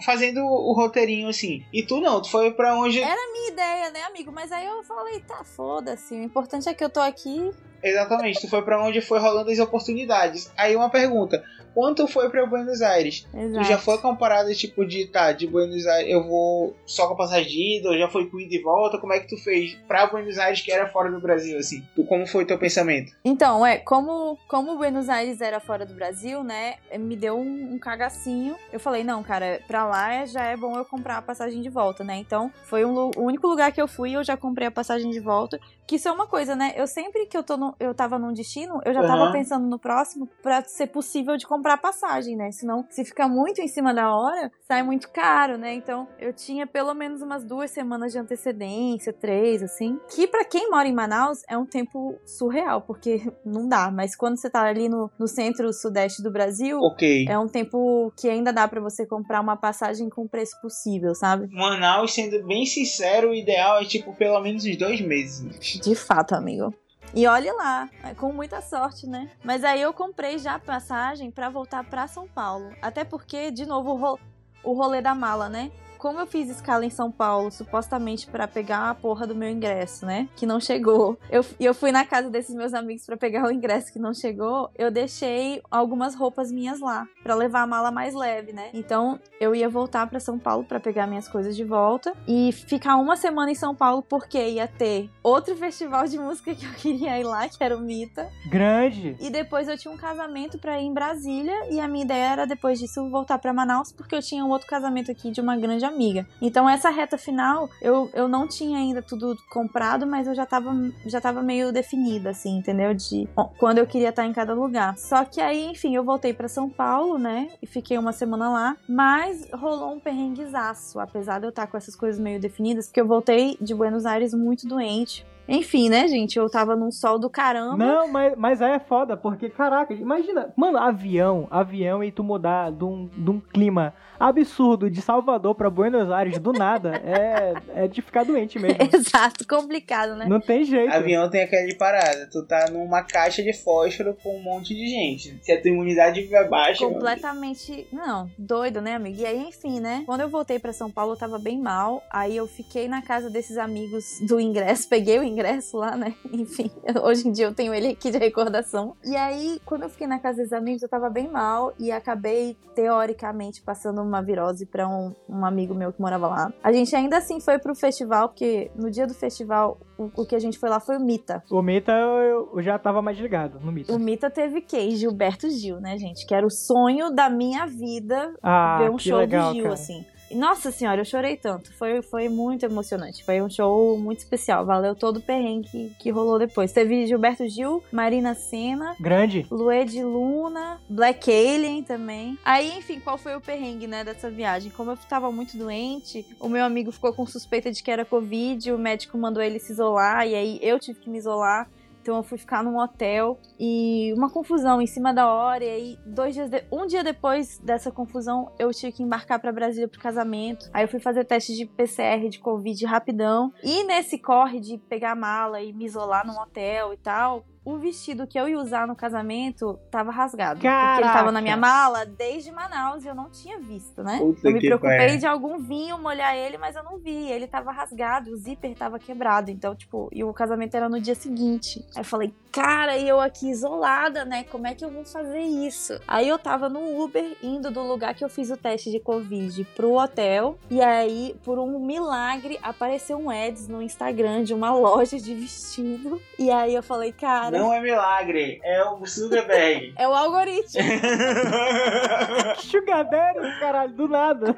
Fazendo o roteirinho assim. E tu não, tu foi pra onde.
Era minha ideia, né, amigo? Mas aí eu falei, tá, foda-se. O importante é que eu tô aqui,
Exatamente, tu foi pra onde foi rolando as oportunidades. Aí uma pergunta: quanto foi pra Buenos Aires?
Exato.
Tu já foi comparado, tipo, de tá, de Buenos Aires, eu vou só com a passagem de ida, ou já foi com ida e volta? Como é que tu fez pra Buenos Aires, que era fora do Brasil, assim? Tu, como foi teu pensamento?
Então, é, como, como Buenos Aires era fora do Brasil, né, me deu um, um cagacinho. Eu falei, não, cara, pra lá já é bom eu comprar a passagem de volta, né? Então, foi um o único lugar que eu fui, eu já comprei a passagem de volta. Que isso é uma coisa, né? Eu sempre que eu, tô no, eu tava num destino, eu já tava
Aham.
pensando no próximo pra ser possível de comprar passagem, né? Senão, se ficar muito em cima da hora, sai muito caro, né? Então, eu tinha pelo menos umas duas semanas de antecedência, três, assim. Que pra quem mora em Manaus é um tempo surreal, porque não dá. Mas quando você tá ali no, no centro-sudeste do Brasil,
Ok.
é um tempo que ainda dá pra você comprar uma passagem com preço possível, sabe?
Manaus, sendo bem sincero, o ideal é, tipo, pelo menos uns dois meses.
De fato, amigo. E olhe lá, é com muita sorte, né? Mas aí eu comprei já a passagem pra voltar pra São Paulo. Até porque, de novo, o rolê da mala, né? Como eu fiz escala em São Paulo, supostamente pra pegar a porra do meu ingresso, né? Que não chegou. Eu, e eu fui na casa desses meus amigos pra pegar o ingresso que não chegou. Eu deixei algumas roupas minhas lá, pra levar a mala mais leve, né? Então eu ia voltar pra São Paulo pra pegar minhas coisas de volta e ficar uma semana em São Paulo porque ia ter outro festival de música que eu queria ir lá, que era o Mita.
Grande.
E depois eu tinha um casamento pra ir em Brasília e a minha ideia era depois disso voltar pra Manaus porque eu tinha um outro casamento aqui de uma grande amiga. Então essa reta final eu, eu não tinha ainda tudo comprado, mas eu já tava, já tava meio definida assim, entendeu? De quando eu queria estar em cada lugar. Só que aí, enfim, eu voltei pra São Paulo, né? E fiquei uma semana lá, mas rolou um perrenguezaço, apesar de eu estar com essas coisas meio definidas, porque eu voltei de Buenos Aires muito doente. Enfim, né, gente? Eu tava num sol do caramba.
Não, mas, mas aí é foda, porque, caraca, imagina, mano, avião, avião e tu mudar de um, de um clima absurdo de Salvador pra Buenos Aires do nada, é, é de ficar doente mesmo.
Exato, complicado, né?
Não tem jeito.
Avião tem aquela de parada. Tu tá numa caixa de fósforo com um monte de gente. Se a tua imunidade estiver baixa.
Completamente. Não, doido, né, amigo? E aí, enfim, né? Quando eu voltei pra São Paulo, eu tava bem mal. Aí eu fiquei na casa desses amigos do ingresso. Peguei o ingresso lá, né? Enfim, hoje em dia eu tenho ele aqui de recordação. E aí, quando eu fiquei na casa desses amigos, eu tava bem mal. E acabei, teoricamente, passando uma virose pra um, um amigo meu que morava lá. A gente ainda assim foi pro festival, porque no dia do festival, o, o que a gente foi lá foi o Mita.
O Mita eu, eu já tava mais ligado no Mita.
O Mita teve quem? Gilberto Gil, né, gente? Que era o sonho da minha vida
Ah,
ver um show
legal,
do Gil,
cara.
assim. Nossa senhora, eu chorei tanto. Foi, foi muito emocionante. Foi um show muito especial. Valeu todo o perrengue que, que rolou depois. Teve Gilberto Gil, Marina Senna,
Grande.
Luê de Luna, Black Alien também. Aí, enfim, qual foi o perrengue, né, dessa viagem? Como eu tava muito doente, o meu amigo ficou com suspeita de que era Covid, o médico mandou ele se isolar, e aí eu tive que me isolar. Então eu fui ficar num hotel e uma confusão em cima da hora. E aí, dois dias de- um dia depois dessa confusão, eu tive que embarcar pra Brasília pro casamento. Aí eu fui fazer teste de PCR de Covid rapidão. E nesse corre de pegar a mala e me isolar num hotel e tal, o vestido que eu ia usar no casamento tava rasgado. Porque ele tava
Caraca!
na minha mala desde Manaus e eu não tinha visto, né?
Puta
eu me preocupei
pariu.
de algum vinho molhar ele, mas eu não vi. Ele tava rasgado, o zíper tava quebrado. Então, tipo, e o casamento era no dia seguinte. Aí eu falei, cara, e eu aqui isolada, né? Como é que eu vou fazer isso? Aí eu tava no Uber, indo do lugar que eu fiz o teste de Covid pro hotel. E aí, por um milagre, apareceu um ads no Instagram de uma loja de vestido. E aí eu falei, cara.
Não é milagre, é o Zuckerberg.
É o algoritmo.
Sugar Daddy, caralho, do nada.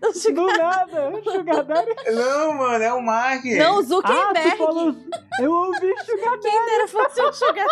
Não,
Do nada. Sugar Daddy.
não, mano, é o Mark.
não o
Ah,
Zuckerberg.
tu falou... Eu ouvi Sugar Daddy.
Quem dera fosse um sugar.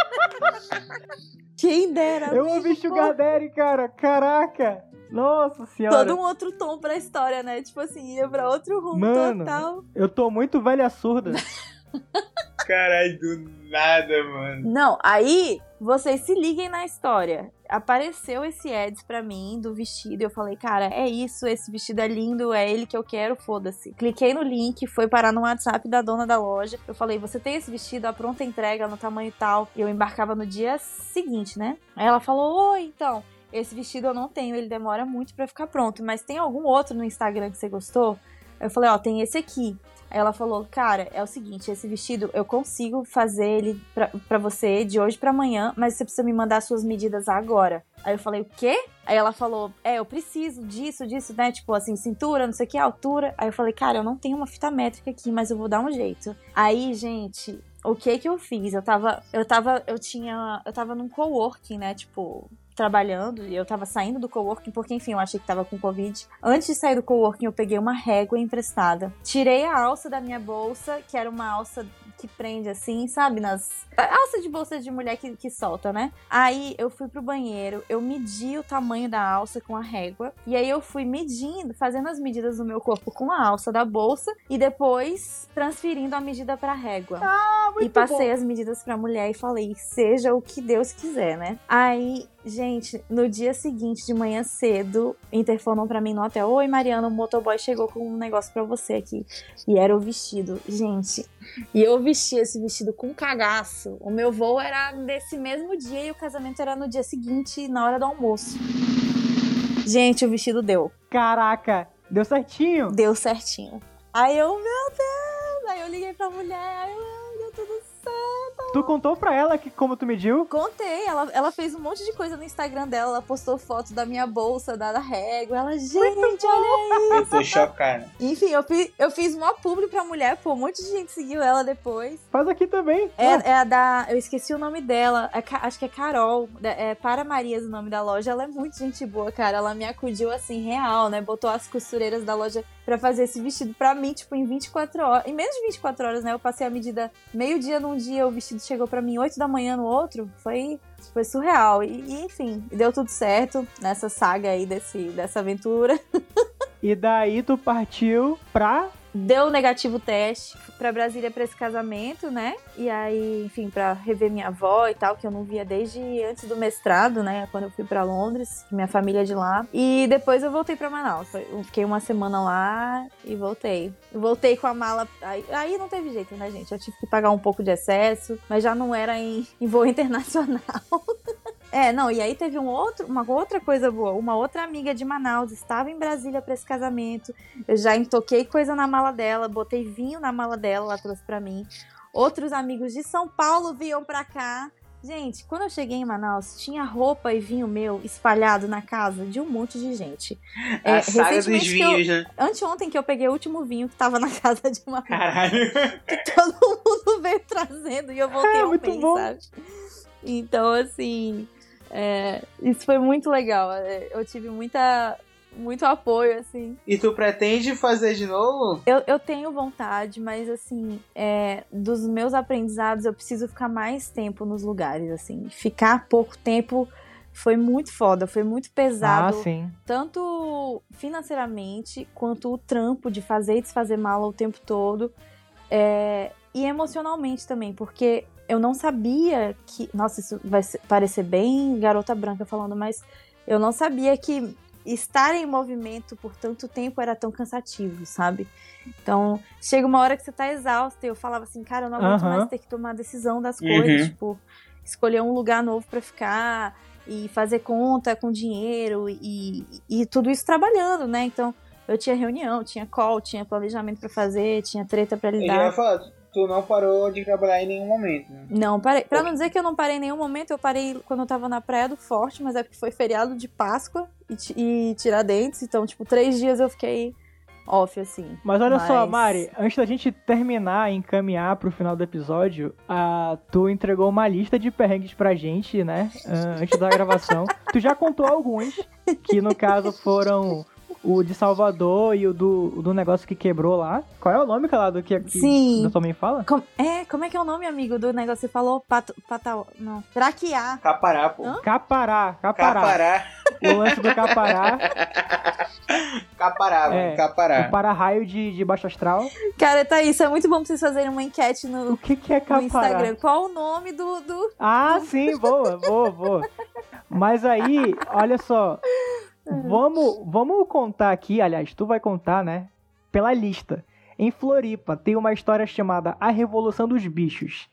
Quem dera.
Eu
amigo.
ouvi Sugar Daddy, cara. Caraca. Nossa senhora.
Todo um outro tom pra história, né? Tipo assim, ia pra outro rumo
Mano.
total.
Eu tô muito velha surda.
Caralho, do nada, mano.
Não, aí vocês se liguem na história. Apareceu esse ads pra mim do vestido. e Eu falei, cara, é isso, esse vestido é lindo, é ele que eu quero, foda-se. Cliquei no link, foi parar no WhatsApp da dona da loja. Eu falei, você tem esse vestido, a pronta entrega no tamanho tal. E eu embarcava no dia seguinte, né? Aí ela falou, oi, então. Esse vestido eu não tenho, ele demora muito pra ficar pronto. Mas tem algum outro no Instagram que você gostou? Eu falei, ó, tem esse aqui. Ela falou, cara, é o seguinte, esse vestido eu consigo fazer ele pra você de hoje pra amanhã, mas você precisa me mandar suas medidas agora. Aí eu falei, o quê? Aí ela falou, é, eu preciso disso, disso, né? Tipo assim, cintura, não sei o que, altura. Aí eu falei, cara, eu não tenho uma fita métrica aqui, mas eu vou dar um jeito. Aí, gente, o que que eu fiz? Eu tava, eu tava, eu tinha, eu tava num coworking, né? Tipo, trabalhando e eu tava saindo do coworking porque, enfim, eu achei que tava com Covid. Antes de sair do coworking, eu peguei uma régua emprestada. Tirei a alça da minha bolsa, que era uma alça que prende assim, sabe? Nas. Alça de bolsa de mulher que, que solta, né? Aí eu fui pro banheiro, eu medi o tamanho da alça com a régua. E aí eu fui medindo, fazendo as medidas do meu corpo com a alça da bolsa e depois transferindo a medida pra régua.
Ah, muito
e passei
bom.
as medidas pra mulher e falei, seja o que Deus quiser, né? Aí, gente, no dia seguinte, de manhã cedo, interfonam pra mim no hotel: Oi, Mariana, o motoboy chegou com um negócio pra você aqui. E era o vestido. Gente, e eu vesti esse vestido com cagaço. O meu voo era desse mesmo dia e o casamento era no dia seguinte, na hora do almoço. Gente, o vestido deu.
Caraca, deu certinho.
Deu certinho. Aí eu, meu Deus! Aí eu liguei pra mulher, aí eu, "Ai, deu tudo certo.
Tu contou pra ela que como tu mediu?
Contei, ela, ela fez um monte de coisa no Instagram dela, ela postou foto da minha bolsa, da, da régua, ela, gente, olha
Eu tô chocado.
Enfim, eu fiz, eu fiz uma publi pra mulher, pô, um monte de gente seguiu ela depois.
Faz aqui também.
É,
Ah,
é a da. Eu esqueci o nome dela. é acho que é Carol. da- É Para Marias o nome da loja. Ela é muito gente boa, cara. Ela me acudiu assim, real, né? Botou as costureiras da loja pra fazer esse vestido pra mim, tipo, em 24 horas. Em menos de 24 horas, né? Eu passei a medida meio-dia num dia, o vestido chegou pra mim 8 da manhã no outro. Foi. Foi surreal. E, e, enfim, deu tudo certo nessa saga aí desse, dessa aventura.
E daí tu partiu pra.
Deu negativo teste pra Brasília pra esse casamento, né? E aí, enfim, pra rever minha avó e tal, que eu não via desde antes do mestrado, né? Quando eu fui pra Londres, minha família é de lá. E depois eu voltei pra Manaus. Eu fiquei uma semana lá e voltei. Eu voltei com a mala. Aí, aí não teve jeito, né, gente? Eu tive que pagar um pouco de excesso, mas já não era em, em voo internacional. É, não, e aí teve um outro, uma outra coisa boa. Uma outra amiga de Manaus estava em Brasília pra esse casamento. Eu já entoquei coisa na mala dela, botei vinho na mala dela, ela trouxe pra mim. Outros amigos de São Paulo vinham pra cá. Gente, quando eu cheguei em Manaus, tinha roupa e vinho meu espalhado na casa de um monte de gente. É,
a saga dos
recentemente que eu-
vinhos, né?
Anteontem que eu peguei o último vinho que tava na casa de uma
Caralho.
que todo mundo veio trazendo e eu voltei
É,
ao
muito
mês,
bom.
sabe? Então, assim, é, isso foi muito legal. É, Eu tive muita, muito apoio, assim.
E tu pretende fazer de novo?
Eu, eu tenho vontade, mas, assim, é, dos meus aprendizados, eu preciso ficar mais tempo nos lugares, assim. Ficar pouco tempo foi muito foda, foi muito
Ah,
pesado
sim.
tanto financeiramente quanto o trampo de fazer e desfazer mala o tempo todo. É, e emocionalmente também, porque eu não sabia que. Nossa, isso vai parecer bem garota branca falando, mas eu não sabia que estar em movimento por tanto tempo era tão cansativo, sabe? Então, chega uma hora que você tá exausta e eu falava assim, cara, eu não aguento
Aham.
mais ter que tomar decisão das
Uhum.
coisas, tipo, escolher um lugar novo pra ficar e fazer conta com dinheiro e, e tudo isso trabalhando, né? Então, eu tinha reunião, tinha call, tinha planejamento pra fazer, tinha treta pra
Eu já ia
lidar.
falar, tu não parou de trabalhar em nenhum momento, né?
Não, parei. Pra não dizer que eu não parei em nenhum momento, eu parei quando eu tava na Praia do Forte, mas é porque foi feriado de Páscoa e, e Tiradentes, então, tipo, três dias eu fiquei off, assim.
Mas olha só,
Mas-
Mari, antes da gente terminar e encaminhar pro final do episódio, a, tu entregou uma lista de perrengues pra gente, né? antes da gravação. tu já contou alguns, que no caso foram o de Salvador e o do, o do negócio que quebrou lá. Qual é o nome, cara, do que, que
Sim.
tua mãe fala?
Com- é, como é que é o nome, amigo, do negócio? Você falou pato, patal, não, traquear.
Capará, pô.
Hã?
Capará, capará.
Capará.
O lance do capará,
Capará, mano.
É,
Capará.
o para-raio de, de baixo astral.
Cara, tá isso, é muito bom pra vocês fazerem uma enquete no,
O que, que é
no
capará?
Instagram. Qual o nome do, do...
Ah, sim, boa, boa, boa. Mas aí, olha só. Vamos, vamos contar aqui, aliás, tu vai contar, né? Pela lista. Em Floripa tem uma história chamada A Revolução dos Bichos.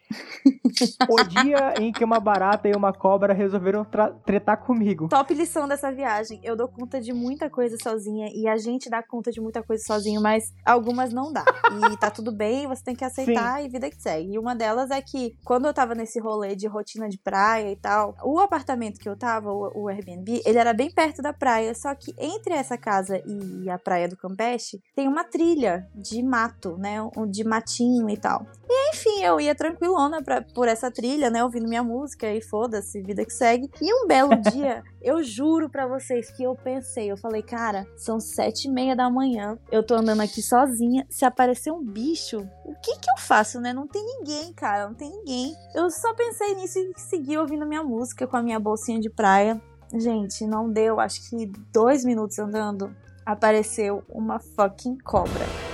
O dia em que uma barata e uma cobra resolveram tretar comigo.
Top lição dessa viagem. Eu dou conta de muita coisa sozinha e a gente dá conta de muita coisa sozinho, mas algumas não dá. E tá tudo bem, você tem que aceitar e vida que segue. E uma delas é que quando eu tava nesse rolê de rotina de praia e tal, o apartamento que eu tava, o, o Airbnb, ele era bem perto da praia, só que entre essa casa e a praia do Campeche tem uma trilha de mato, né? De matinho e tal. E enfim, eu ia pra, por essa trilha, né? Ouvindo minha música e foda-se, vida que segue. E um belo dia, eu juro pra vocês que eu pensei, eu falei, cara, são sete e meia da manhã, eu tô andando aqui sozinha, se aparecer um bicho, o que que eu faço, né? Não tem ninguém, cara, não tem ninguém. Eu só pensei nisso e segui ouvindo minha música com a minha bolsinha de praia. Gente, não deu, acho que dois minutos andando, apareceu uma fucking cobra.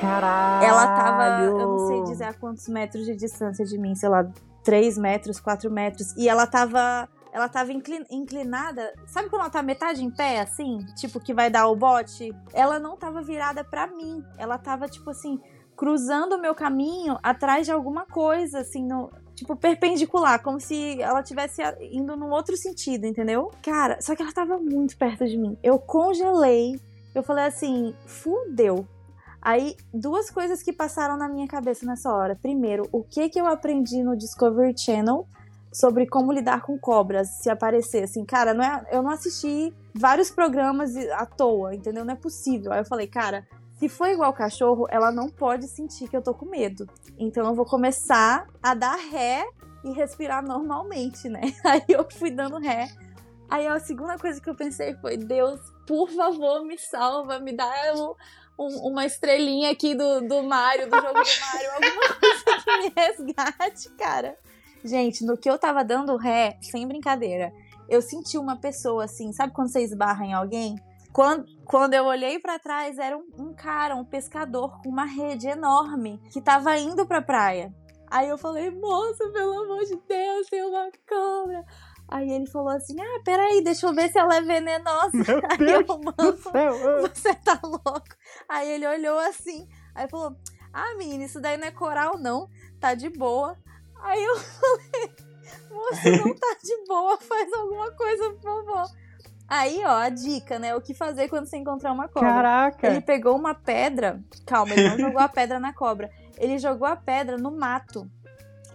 Caralho!
Ela tava, eu não sei dizer a quantos metros de distância de mim, sei lá, 3 metros, 4 metros. E ela tava. Ela tava inclin- inclinada. Sabe quando ela tá metade em pé, assim? Tipo, que vai dar o bote? Ela não tava virada pra mim. Ela tava, tipo assim, cruzando o meu caminho atrás de alguma coisa, assim, no. Tipo, perpendicular, como se ela tivesse indo num outro sentido, entendeu? Cara, só que ela tava muito perto de mim. Eu congelei. Eu falei assim, fudeu. Aí, duas coisas que passaram na minha cabeça nessa hora. Primeiro, o que que eu aprendi no Discovery Channel sobre como lidar com cobras se aparecer assim, cara, não é, eu não assisti vários programas à toa, entendeu? Não é possível. Aí eu falei, cara, se for igual cachorro, ela não pode sentir que eu tô com medo. Então eu vou começar a dar ré e respirar normalmente, né? Aí eu fui dando ré. Aí a segunda coisa que eu pensei foi, Deus, por favor, me salva, me dá um, um- uma estrelinha aqui do, do Mario, do jogo do Mario, alguma coisa que me resgate, cara. Gente, no que eu tava dando ré, sem brincadeira, eu senti uma pessoa assim, sabe quando você esbarra em alguém? Quando, quando eu olhei pra trás, era um, um cara, um pescador com uma rede enorme que tava indo pra praia. Aí eu falei, moça, pelo amor de Deus, tem uma cobra. Aí ele falou assim: Ah, peraí, deixa eu ver se ela é venenosa.
Meu
Aí
Deus
eu,
do
mano,
céu! ah.
você tá louco? Aí ele olhou assim, aí falou: Ah, menina, isso daí não é coral, não. Tá de boa. Aí eu falei: Moço, não tá de boa, faz alguma coisa, por favor. Aí, ó, a dica, né? O que fazer quando você encontrar uma cobra.
Caraca!
Ele pegou uma pedra. Calma, ele não jogou a pedra na cobra. Ele jogou a pedra no mato,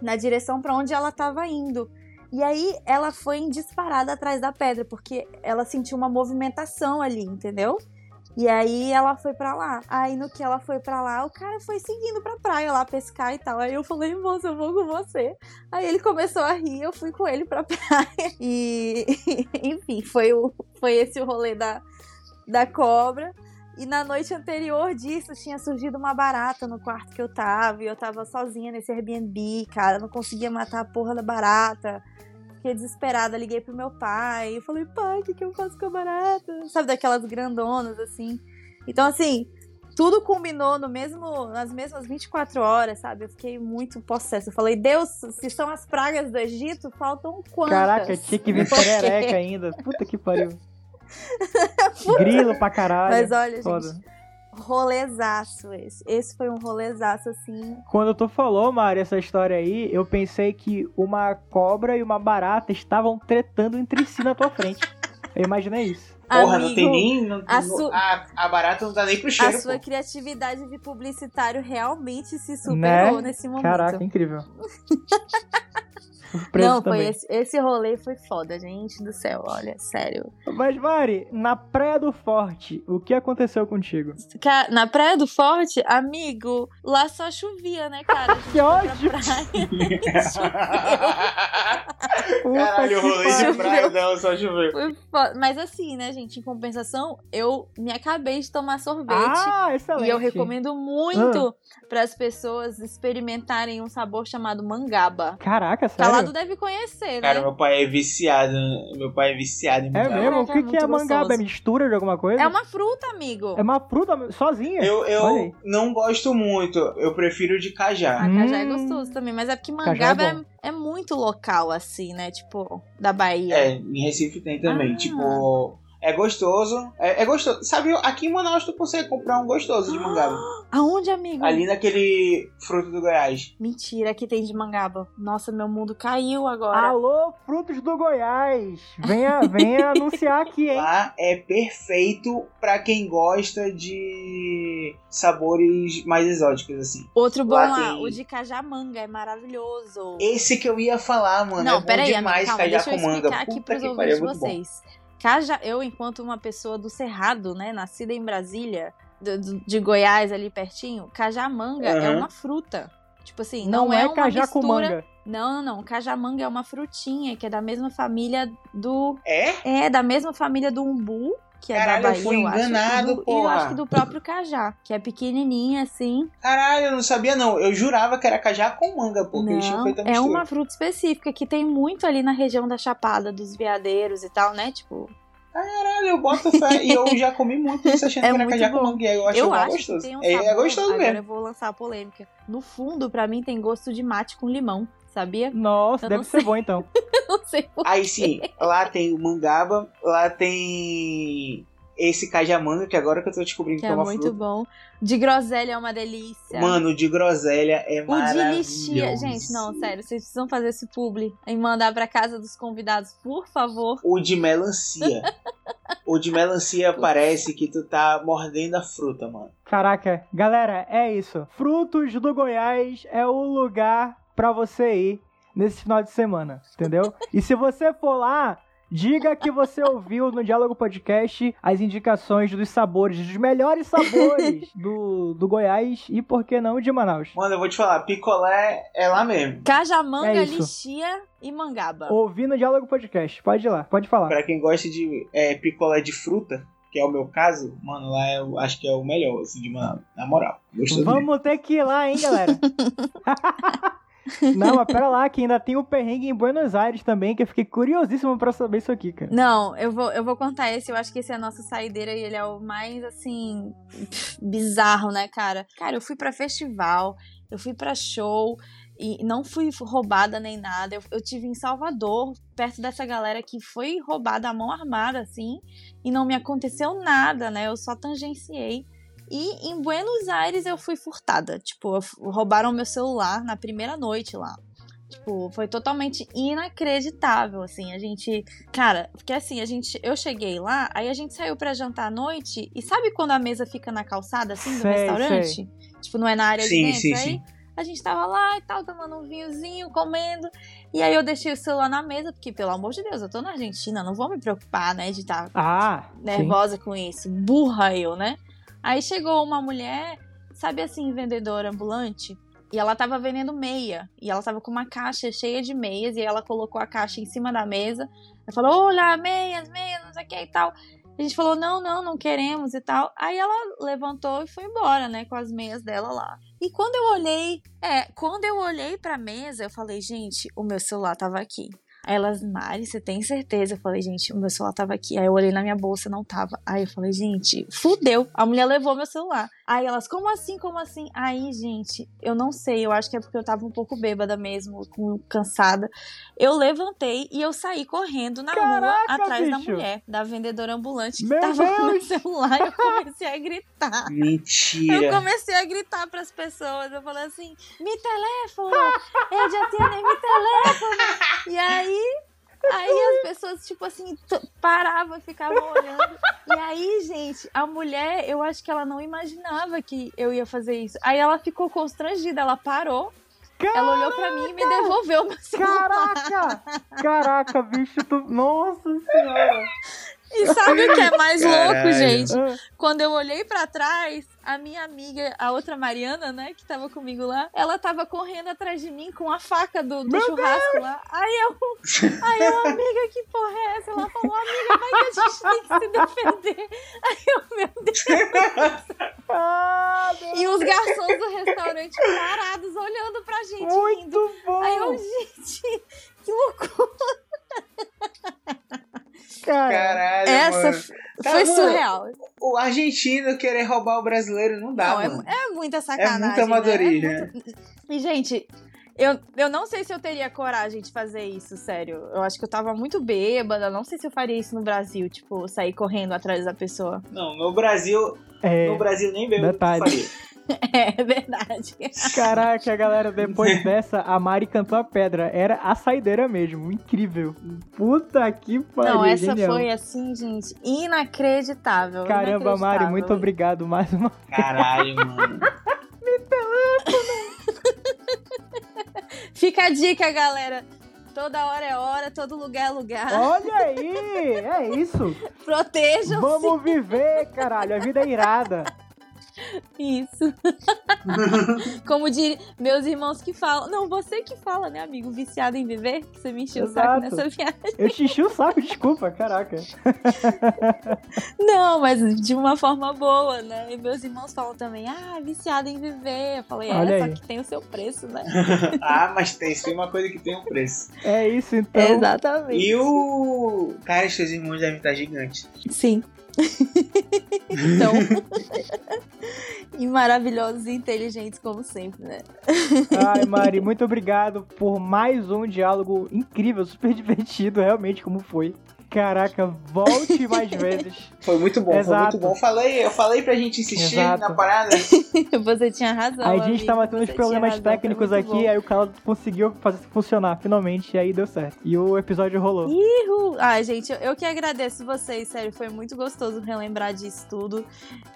na direção pra onde ela tava indo. E aí ela foi disparada atrás da pedra, porque ela sentiu uma movimentação ali, entendeu? E aí ela foi pra lá. Aí no que ela foi pra lá, o cara foi seguindo pra praia lá pescar e tal. Aí eu falei, moça, eu vou com você. Aí ele começou a rir, eu fui com ele pra praia. E enfim, foi, o, foi esse o rolê da, da cobra. E na noite anterior disso, tinha surgido uma barata no quarto que eu tava. E eu tava sozinha nesse Airbnb, cara. Eu não conseguia matar a porra da barata. Fiquei desesperada, liguei pro meu pai. Eu falei, pai, o que, que eu faço com a barata? Sabe, daquelas grandonas, assim. Então, assim, tudo combinou no mesmo, nas mesmas 24 horas, sabe? Eu fiquei muito possessa. Eu falei, Deus, se são as pragas do Egito, faltam quantas?
Caraca, tinha que vir perereca ainda. Puta que pariu. Grilo pra caralho.
Mas olha,
Foda.
gente, rolezaço esse. Esse foi um rolezaço, assim.
Quando tu falou, Mari, essa história aí, eu pensei que uma cobra e uma barata estavam tretando entre si na tua frente. Eu imaginei isso.
Porra,
Amigo,
não tem nem. Não,
a
não-
su-
a, a barata não dá nem pro
A
cheiro.
sua
pô.
criatividade de publicitário realmente se superou
Né?
nesse momento.
Caraca, incrível.
Não, foi
também.
esse, esse rolê foi foda, gente do céu, olha, sério.
Mas, Mari, na Praia do Forte, o que aconteceu contigo?
Na Praia do Forte, amigo, lá só chovia, né, cara?
Que
foi pra
ódio!
praia.
Caralho, o rolê de praia dela só choveu.
Foi. Mas assim, né, gente, em compensação, eu me acabei de tomar sorvete.
Ah, excelente.
E eu recomendo muito para as pessoas experimentarem um sabor chamado mangaba.
Caraca, sério?
Deve conhecer,
Cara,
né?
meu pai é viciado. Meu pai é viciado em
É
mangaba.
mesmo? O que, que é mangaba? É mistura de alguma coisa?
É uma fruta, amigo.
É uma fruta sozinha?
Eu, eu não gosto muito. Eu prefiro de cajá.
Ah, cajá é
Hum.
gostoso também, mas é porque
é
mangaba é,
bom.
é muito local, assim, né? Tipo, da Bahia.
É, em Recife tem também.
Ah.
Tipo, É gostoso. É, é gostoso. Sabe, aqui em Manaus tu consegue comprar um gostoso de mangaba.
Aonde, amigo?
Ali naquele fruto do Goiás.
Mentira, aqui tem de mangaba. Nossa, meu mundo caiu agora.
Alô, frutos do Goiás! Venha, venha anunciar aqui, hein?
Lá é perfeito pra quem gosta de sabores mais exóticos, assim.
Outro bom
Lá
lá,
tem-
o de cajamanga, é maravilhoso.
Esse que eu ia falar, mano.
Não,
é bom
peraí, amigo,
demais
calma,
cajá
deixa eu
com manga.
explicar aqui
Puta
pros
que
ouvintes
é
de
muito bom.
Caja, eu, enquanto uma pessoa do Cerrado, né, nascida em Brasília, do- de Goiás ali pertinho, cajamanga é
Aham.
uma fruta. Tipo assim,
Não,
não,
é,
uma
cajá com
mistura...
manga.
Não, não, não. Cajamanga é uma frutinha que é da mesma família do.
É?
É, da mesma família do umbu, que é
Caralho,
da
eu
Bahia,
fui
eu acho.
enganado,
e eu
porra.
acho que do próprio cajá, que é pequenininha assim.
Caralho, eu não sabia não. Eu jurava que era cajá com manga, porque eles tinham
Não,
feito a
é uma fruta específica que tem muito ali na região da Chapada, dos veadeiros e tal, né? Tipo,
Caralho, eu boto fé. e eu já comi muito isso achando
É
que era cajá com manga. E eu acho
eu acho
gostoso.
que tem um
é, é gostoso
agora
mesmo.
eu vou lançar a polêmica. No fundo, pra mim tem gosto de mate com limão, sabia?
Nossa,
Eu
deve ser
sei.
bom então.
Não sei por
Aí sim, lá tem o mangaba, lá tem esse cajamanga, que agora que eu tô descobrindo
que
que é
é
uma
muito
fruta.
bom. De groselha é uma delícia.
Mano, o de groselha é
O de
maravilhoso.
lixia. Gente, não, sério, vocês precisam fazer esse publi e mandar pra casa dos convidados, por favor.
O de melancia. o de melancia parece que tu tá mordendo a fruta, mano.
Caraca, galera, é isso. Frutos do Goiás é o lugar pra você ir nesse final de semana, entendeu? e se você for lá, diga que você ouviu no Diálogo Podcast as indicações dos sabores, dos melhores sabores do, do Goiás e, por que não, de Manaus.
Mano, eu vou te falar, picolé é lá mesmo.
Cajamanga,
É isso.
lixia e mangaba.
Ouvi no Diálogo Podcast. Pode ir lá, pode falar.
Pra quem gosta de é, picolé de fruta, que é o meu caso, mano, lá eu acho que é o melhor, assim, de Manaus. Na moral. Mesmo.
Vamos ter que ir lá, hein, galera? Não, mas pera lá, que ainda tem o perrengue em Buenos Aires também, que eu fiquei curiosíssimo pra saber isso aqui, cara.
Não, eu vou, eu vou contar esse. Eu acho que esse é a nossa saideira e ele é o mais, assim, bizarro, né, cara? Cara, eu fui pra festival, eu fui pra show e não fui roubada nem nada. Eu, eu tive em Salvador, perto dessa galera que foi roubada à mão armada, assim, e não me aconteceu nada, né? Eu só tangenciei. E em Buenos Aires eu fui furtada. Tipo, roubaram meu celular na primeira noite lá. Tipo, foi totalmente inacreditável, assim. A gente. Cara, porque assim, a gente. Eu cheguei lá, aí a gente saiu pra jantar à noite. E sabe quando a mesa fica na calçada, assim, do
Sei,
restaurante? Tipo, não é na área
Sim,
de dentro.
sim,
aí
sim.
a gente tava lá e tal, tomando um vinhozinho, comendo. E aí eu deixei o celular na mesa, porque, pelo amor de Deus, eu tô na Argentina, não vou me preocupar, né, de estar
Ah, sim.
nervosa com isso. Burra eu, né? Aí chegou uma mulher, sabe assim, vendedora ambulante? E ela tava vendendo meia. E ela tava com uma caixa cheia de meias. E ela colocou a caixa em cima da mesa. Ela falou: Olha, meias, meias, não sei o que e tal. A gente falou: Não, não, não queremos e tal. Aí ela levantou e foi embora, né? Com as meias dela lá. E quando eu olhei, é, quando eu olhei pra mesa, eu falei: Gente, o meu celular tava aqui. Aí elas, Mari, você tem certeza? Eu falei, gente, o meu celular tava aqui. Aí eu olhei na minha bolsa, não tava. Aí eu falei, gente, fudeu. A mulher levou meu celular. Aí elas, como assim, como assim? Aí, gente, eu não sei. Eu acho que é porque eu tava um pouco bêbada mesmo, com- cansada. Eu levantei e eu saí correndo na rua
Caraca,
atrás da
bicho.
mulher, da vendedora ambulante que
Meu
tava com meu
Deus.
celular. Eu comecei a gritar. Eu
Mentira.
comecei a gritar pras pessoas. Eu falei assim: me telefona! Eu já tinha nem me telefona! E aí. Aí as pessoas, tipo assim, paravam e ficavam olhando. E aí, gente, a mulher, eu acho que ela não imaginava que eu ia fazer isso. Aí ela ficou constrangida, ela parou, ela olhou pra mim e me devolveu meu celular.
Caraca! Caraca, bicho, tu... Nossa senhora!
E sabe o que é mais louco,
Caralho.
gente?
Ah,
Quando eu olhei pra trás, a minha amiga, a outra Mariana, né, que tava comigo lá, ela tava correndo atrás de mim com a faca do, do churrasco lá. Aí eu, aí eu, amiga, que porra é essa? Ela falou, amiga, vai que a gente tem que se defender. Aí eu, meu Deus.
Ah, meu
E os garçons do restaurante parados, olhando pra gente, rindo.
muito bom!
Aí eu, gente, que loucura.
Cara,
Caralho,
Essa
mano. Tá,
foi
mano,
surreal.
O argentino querer roubar o brasileiro não dá,
Não, é,
mano.
é muita sacanagem.
muito amadorismo,
né? É muito- E, gente, Eu, eu não sei se eu teria coragem de fazer isso, sério. Eu acho que eu tava muito bêbada. Não sei se eu faria isso no Brasil, tipo, sair correndo atrás da pessoa.
Não, no Brasil,
É,
no Brasil nem
detalhe.
Faria.
É verdade.
Caraca, galera, depois dessa, a Mari cantou a pedra. Era a saideira mesmo. Incrível. Puta que pariu.
Não, essa
genial.
foi assim, gente, inacreditável.
Caramba, Mari, muito
inacreditável.
obrigado mais uma
Caralho, mano.
Fica a dica, galera. Toda hora é hora, todo lugar é lugar.
Olha aí! É isso!
Protejam-se.
Vamos viver, caralho! A vida é irada!
Isso. Como de meus irmãos que falam. Não, você que fala, né, amigo? Viciado em viver? Que você me encheu o saco
Exato.
nessa viagem.
Eu te enchi o saco, desculpa, caraca.
Não, mas de uma forma boa, né? E meus irmãos falam também, ah, viciado em viver. Eu falei, é,
Olha
só
aí.
que tem o seu preço, né?
ah, mas tem, tem uma coisa que tem um preço.
É isso então.
Exatamente.
E o. Cara, seus irmãos devem estar gigantes.
Sim. então. e maravilhosos e inteligentes, como sempre, né?
Ai, Mari, muito obrigado por mais um diálogo incrível, super divertido, realmente, como foi. Caraca, volte mais vezes.
Foi muito bom, foi
Exato.
muito bom. Falei, eu falei pra gente insistir
Exato.
na parada.
Você tinha razão.
Aí a gente
amigo,
tava tendo uns problemas
foi
técnicos aqui,
bom.
aí o cara conseguiu fazer funcionar, finalmente, e aí deu certo. E o episódio rolou.
Ihu! Ai, gente, eu, eu que agradeço vocês, sério, foi muito gostoso relembrar disso tudo.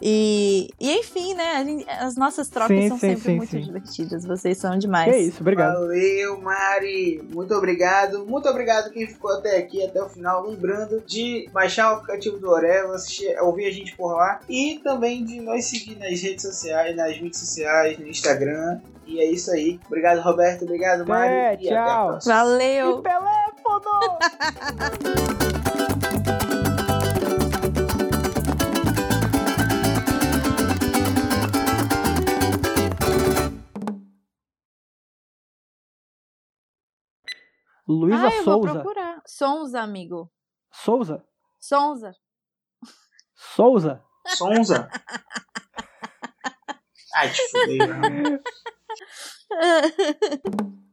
E, e enfim, né, a gente- as nossas trocas
Sim,
são
sim,
sempre
sim,
muito
sim.
divertidas, vocês são demais.
Que isso, obrigado.
Valeu, Mari. Muito obrigado. Muito obrigado quem ficou até aqui, até o final. Lembrando de baixar o aplicativo do Orelo, assistir, ouvir a gente por lá. E também de nos seguir nas redes sociais, nas mídias sociais, no Instagram. E é isso aí. Obrigado, Roberto. Obrigado, Mari.
É,
e até a
tchau.
próxima.
Valeu!
E teléfono! Luísa
ah, eu vou
Souza.
procurar. Sonza, amigo.
Souza?
Sonza.
Souza?
Sonza. Ai, te fudei, mano.